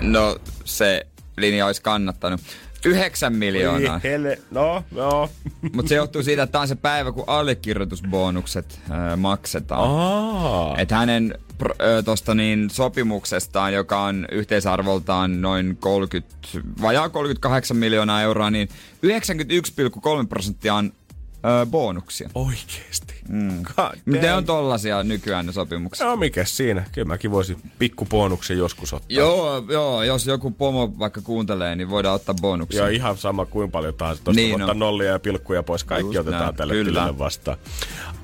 No, se linja olisi kannattanut. 9 miljoonaa. Hele, no, no. <laughs> Mutta se johtuu siitä, että tämä on se päivä, kun allekirjoitusbonukset äh, maksetaan. Aa. Että hänen ö, tosta niin, sopimuksestaan, joka on yhteisarvoltaan noin 30, vajaa 38 miljoonaa euroa, niin 91,3 prosenttia on ö, bonuksia. Oikeesti. Mm. Miten on tollasia nykyään ne sopimukset? No mikä siinä? Kyllä mäkin voisin pikkuponuksen joskus ottaa. Joo, joo, jos joku pomo vaikka kuuntelee, niin voidaan ottaa bonuksia. Ja ihan sama kuin paljon tahansa. Tuosta Niin ottaa on. nollia ja pilkkuja pois. Kaikki Just otetaan näin, tälle kyllä. vastaan.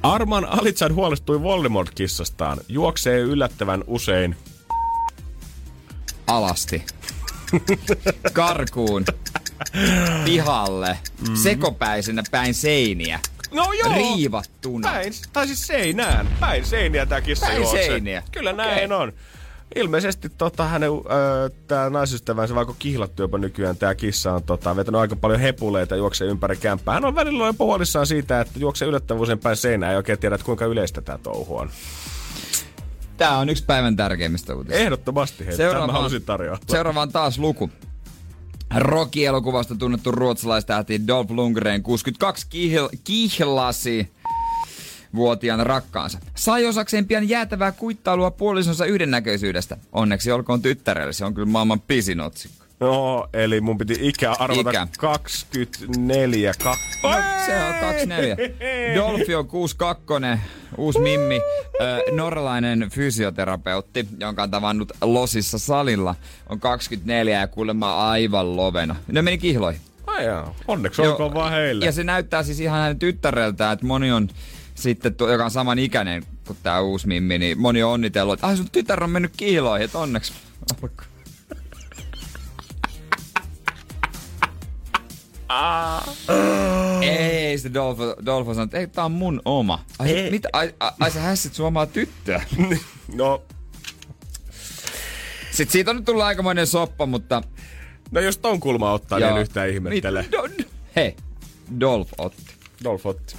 Arman Alitsan huolestui Voldemort-kissastaan. Juoksee yllättävän usein. Alasti. Karkuun. Pihalle. Mm. Sekopäisenä päin seiniä. No joo! Riivattuna. Päin, tai siis seinään. Päin seiniä tää kissa Päin juoksee. seiniä. Kyllä näin on. Ilmeisesti tota, hänen, öö, tää naisystävänsä, vaikka kihlattu jopa nykyään, tää kissa on tota, vetänyt aika paljon hepuleita ja juoksee ympäri kämppää. Hän on välillä ollut huolissaan siitä, että juoksee yllättävän usein päin seinään ja oikein tiedä, että kuinka yleistä tää touhu on. Tää on yksi päivän tärkeimmistä uutisista. Ehdottomasti, hei, Seuraava... mä halusin tarjota. seuraavaan taas luku. Rocky-elokuvasta tunnettu ruotsalaistähti Dolph Lundgren 62 kihl- kihlasi vuotiaan rakkaansa. Sai osakseen pian jäätävää kuittailua puolisonsa yhdennäköisyydestä. Onneksi olkoon tyttärelle, se on kyllä maailman pisin otsikko. No, eli mun piti ikä arvata Ikä. 24. Ka- No, se on 24. Dolphy on 62, uusi mimmi, norjalainen fysioterapeutti, jonka on tavannut Losissa salilla, on 24 ja kuulemma aivan lovena. Ne meni kihloihin. Ai jaa, onneksi olkoon vaan heille. Ja se näyttää siis ihan hänen tyttäreltään, että moni on sitten, tuo- joka on saman ikäinen kuin tämä uusi mimmi, niin moni on onnitellut, että ai sun tytär on mennyt kiiloihin, että onneksi. olkoon. Ei, se Dolfo, Dolfo sanoi, että ei, tää on mun oma. Ai, Ei. mitä, ai, ai, ai sä hässit sun omaa tyttöä. <laughs> No, Sitten siitä on nyt tullut aikamoinen soppa, mutta... no jos ton kulma ottaa, niin en yhtään ihmettele. Mit- do- Hei, Dolph otti. Dolph otti.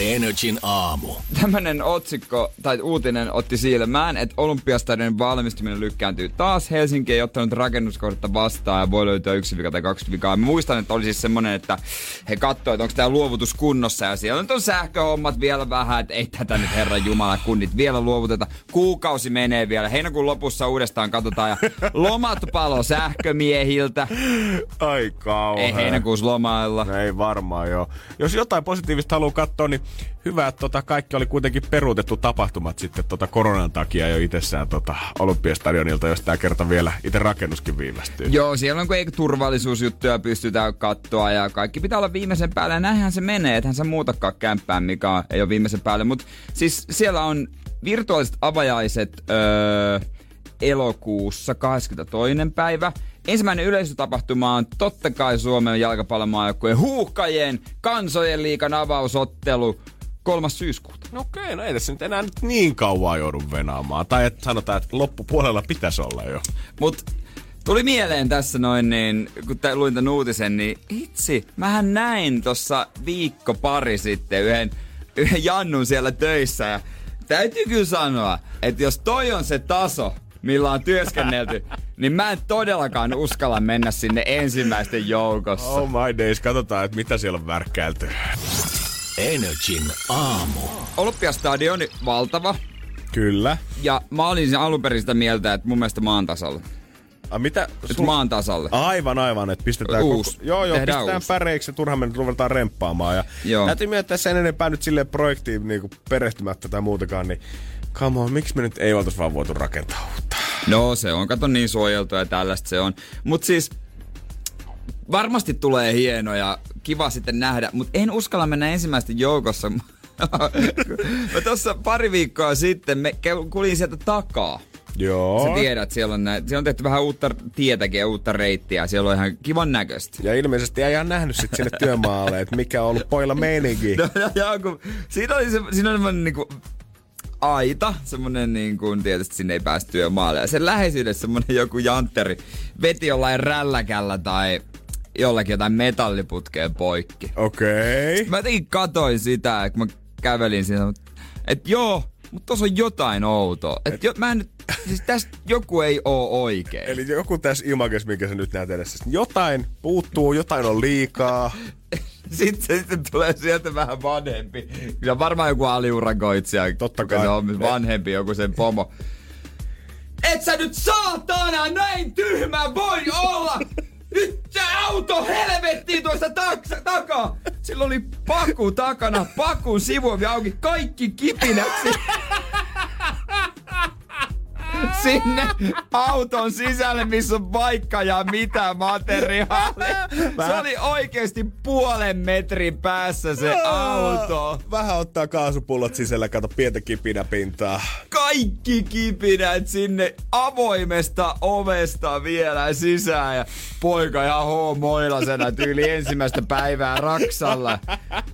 Energin aamu. Tämmönen otsikko tai uutinen otti silmään, että Olympiastadionin valmistuminen lykkääntyy taas. Helsinki ei ottanut rakennuskohdetta vastaan ja voi löytyä yksi vika tai kaksi vikaa. Mä muistan, että oli siis semmonen, että he katsoivat, että onko tämä luovutus kunnossa ja siellä nyt on sähköhommat vielä vähän, että ei tätä nyt herran jumala kunnit vielä luovuteta. Kuukausi menee vielä. Heinäkuun lopussa uudestaan katsotaan ja <laughs> lomat palo sähkömiehiltä. Ai kauhean. Ei heinäkuussa lomailla. No ei varmaan joo. Jos jotain positiivista haluaa katsoa, niin hyvä, että tota, kaikki oli kuitenkin peruutettu tapahtumat sitten tota koronan takia jo itsessään tota Olympiastadionilta, jos tämä kerta vielä itse rakennuskin viivästyy. Joo, siellä on kun ei turvallisuusjuttuja pystytään katsoa ja kaikki pitää olla viimeisen päälle. Ja näinhän se menee, ethän sä muutakaan kämppään, mikä ei ole viimeisen päälle. Mutta siis siellä on virtuaaliset avajaiset öö, elokuussa 22. päivä. Ensimmäinen yleisötapahtuma on totta kai Suomen jalkapallomaajoukkueen huuhkajien kansojen liikan avausottelu 3. syyskuuta. No okei, no ei tässä nyt enää nyt niin kauan joudu venaamaan. Tai että sanotaan, että loppupuolella pitäisi olla jo. Mut tuli mieleen tässä noin, niin kun tä, luin tämän uutisen, niin itse, mähän näin tossa viikko pari sitten yhden, yhden Jannun siellä töissä ja täytyy kyllä sanoa, että jos toi on se taso, millä on työskennelty, niin mä en todellakaan uskalla mennä sinne ensimmäisten joukossa. Oh my days, katsotaan, että mitä siellä on värkkäilty. Energin aamu. Olympiastadioni valtava. Kyllä. Ja mä olin alun perin sitä mieltä, että mun mielestä maan tasalla. A, mitä? Että maan tasalle. Aivan, aivan, että pistetään Uusi. Koko... Joo, joo, Tehdään pistetään uusi. päreiksi ja turhaan me nyt ruvetaan remppaamaan. Ja Joo. täytyy myöntää sen enempää nyt silleen projektiin niin perehtymättä tai muutakaan, niin come on, miksi me nyt ei oltais vaan voitu rakentaa uutta? No se on, kato niin suojeltu ja tällaista se on. Mut siis varmasti tulee hieno ja kiva sitten nähdä, mutta en uskalla mennä ensimmäisten joukossa. <laughs> mä tuossa pari viikkoa sitten me kulin sieltä takaa. Joo. Sä tiedät, siellä on, näin, siellä on tehty vähän uutta tietäkin ja uutta reittiä. Siellä on ihan kivan näköistä. Ja ilmeisesti ei ihan nähnyt sit sinne työmaalle, että mikä on ollut poilla meininki. <laughs> No, ja, ja, kun, siinä oli, se, siinä oli semmoinen niinku aita, semmonen niin kuin tietysti sinne ei päästy työmaalle. Ja sen läheisyydessä semmonen joku jantteri veti jollain rälläkällä tai jollakin jotain metalliputkeen poikki. Okei. Okay. Mä jotenkin katoin sitä, kun mä kävelin siinä, että joo, mutta tuossa on jotain outoa. Et, et jo, mä en nyt, siis tästä joku ei oo oikein. Eli joku tässä images, minkä sä nyt näet edessä. Jotain puuttuu, jotain on liikaa. <laughs> sitten, se, sitten tulee sieltä vähän vanhempi. Se on varmaan joku aliurakoitsija. Totta kai. Se on vanhempi, joku sen pomo. Et sä nyt saatana näin tyhmä voi olla! <laughs> Nyt auto helvettiin tuosta taksa, takaa! Sillä oli paku takana, pakun sivuovi auki, kaikki kipinäksi sinne auton sisälle, missä on vaikka ja mitä materiaalia. Se oli oikeasti puolen metrin päässä se auto. Vähän ottaa kaasupullot sisällä, kato pientä kipinäpintaa. Kaikki kipinät sinne avoimesta ovesta vielä sisään ja poika ihan hoomoilasena tyyli ensimmäistä päivää Raksalla.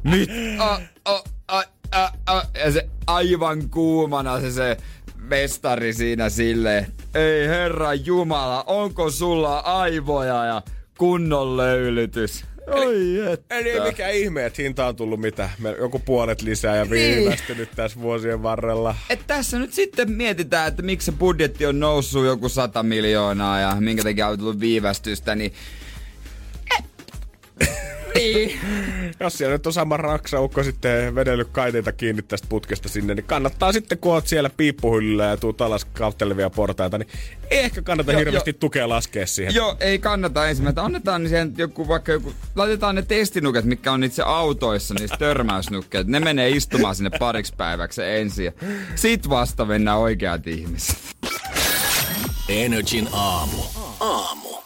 Nyt, a, a, a, a, a, ja se aivan kuumana se, se mestari siinä sille. Ei herra Jumala, onko sulla aivoja ja kunnon löylytys? Oi että. Eli ei mikään ihme, että hinta on tullut mitä, joku puolet lisää ja Niin. viivästynyt tässä vuosien varrella. Et tässä nyt sitten mietitään, että miksi se budjetti on noussut joku 100 miljoonaa ja minkä takia on tullut viivästystä, niin... <laughs> niin. Jos siellä nyt on sama raksaukko sitten vedellyt kaiteita kiinni tästä putkesta sinne, niin kannattaa sitten, kun oot siellä piippuhyllyllä ja tuut alas kauttelevia portaita, niin ei ehkä kannata Joo, hirveästi jo. tukea laskea siihen. Joo, ei kannata ensimmäistä. Annetaan niin siihen joku, vaikka joku, laitetaan ne testinuket, mitkä on itse autoissa, niistä törmäysnukkeet. Ne menee istumaan sinne pariksi päiväksi ensin. ja Sit vasta mennään oikeat ihmiset. Energin aamu. Aamu.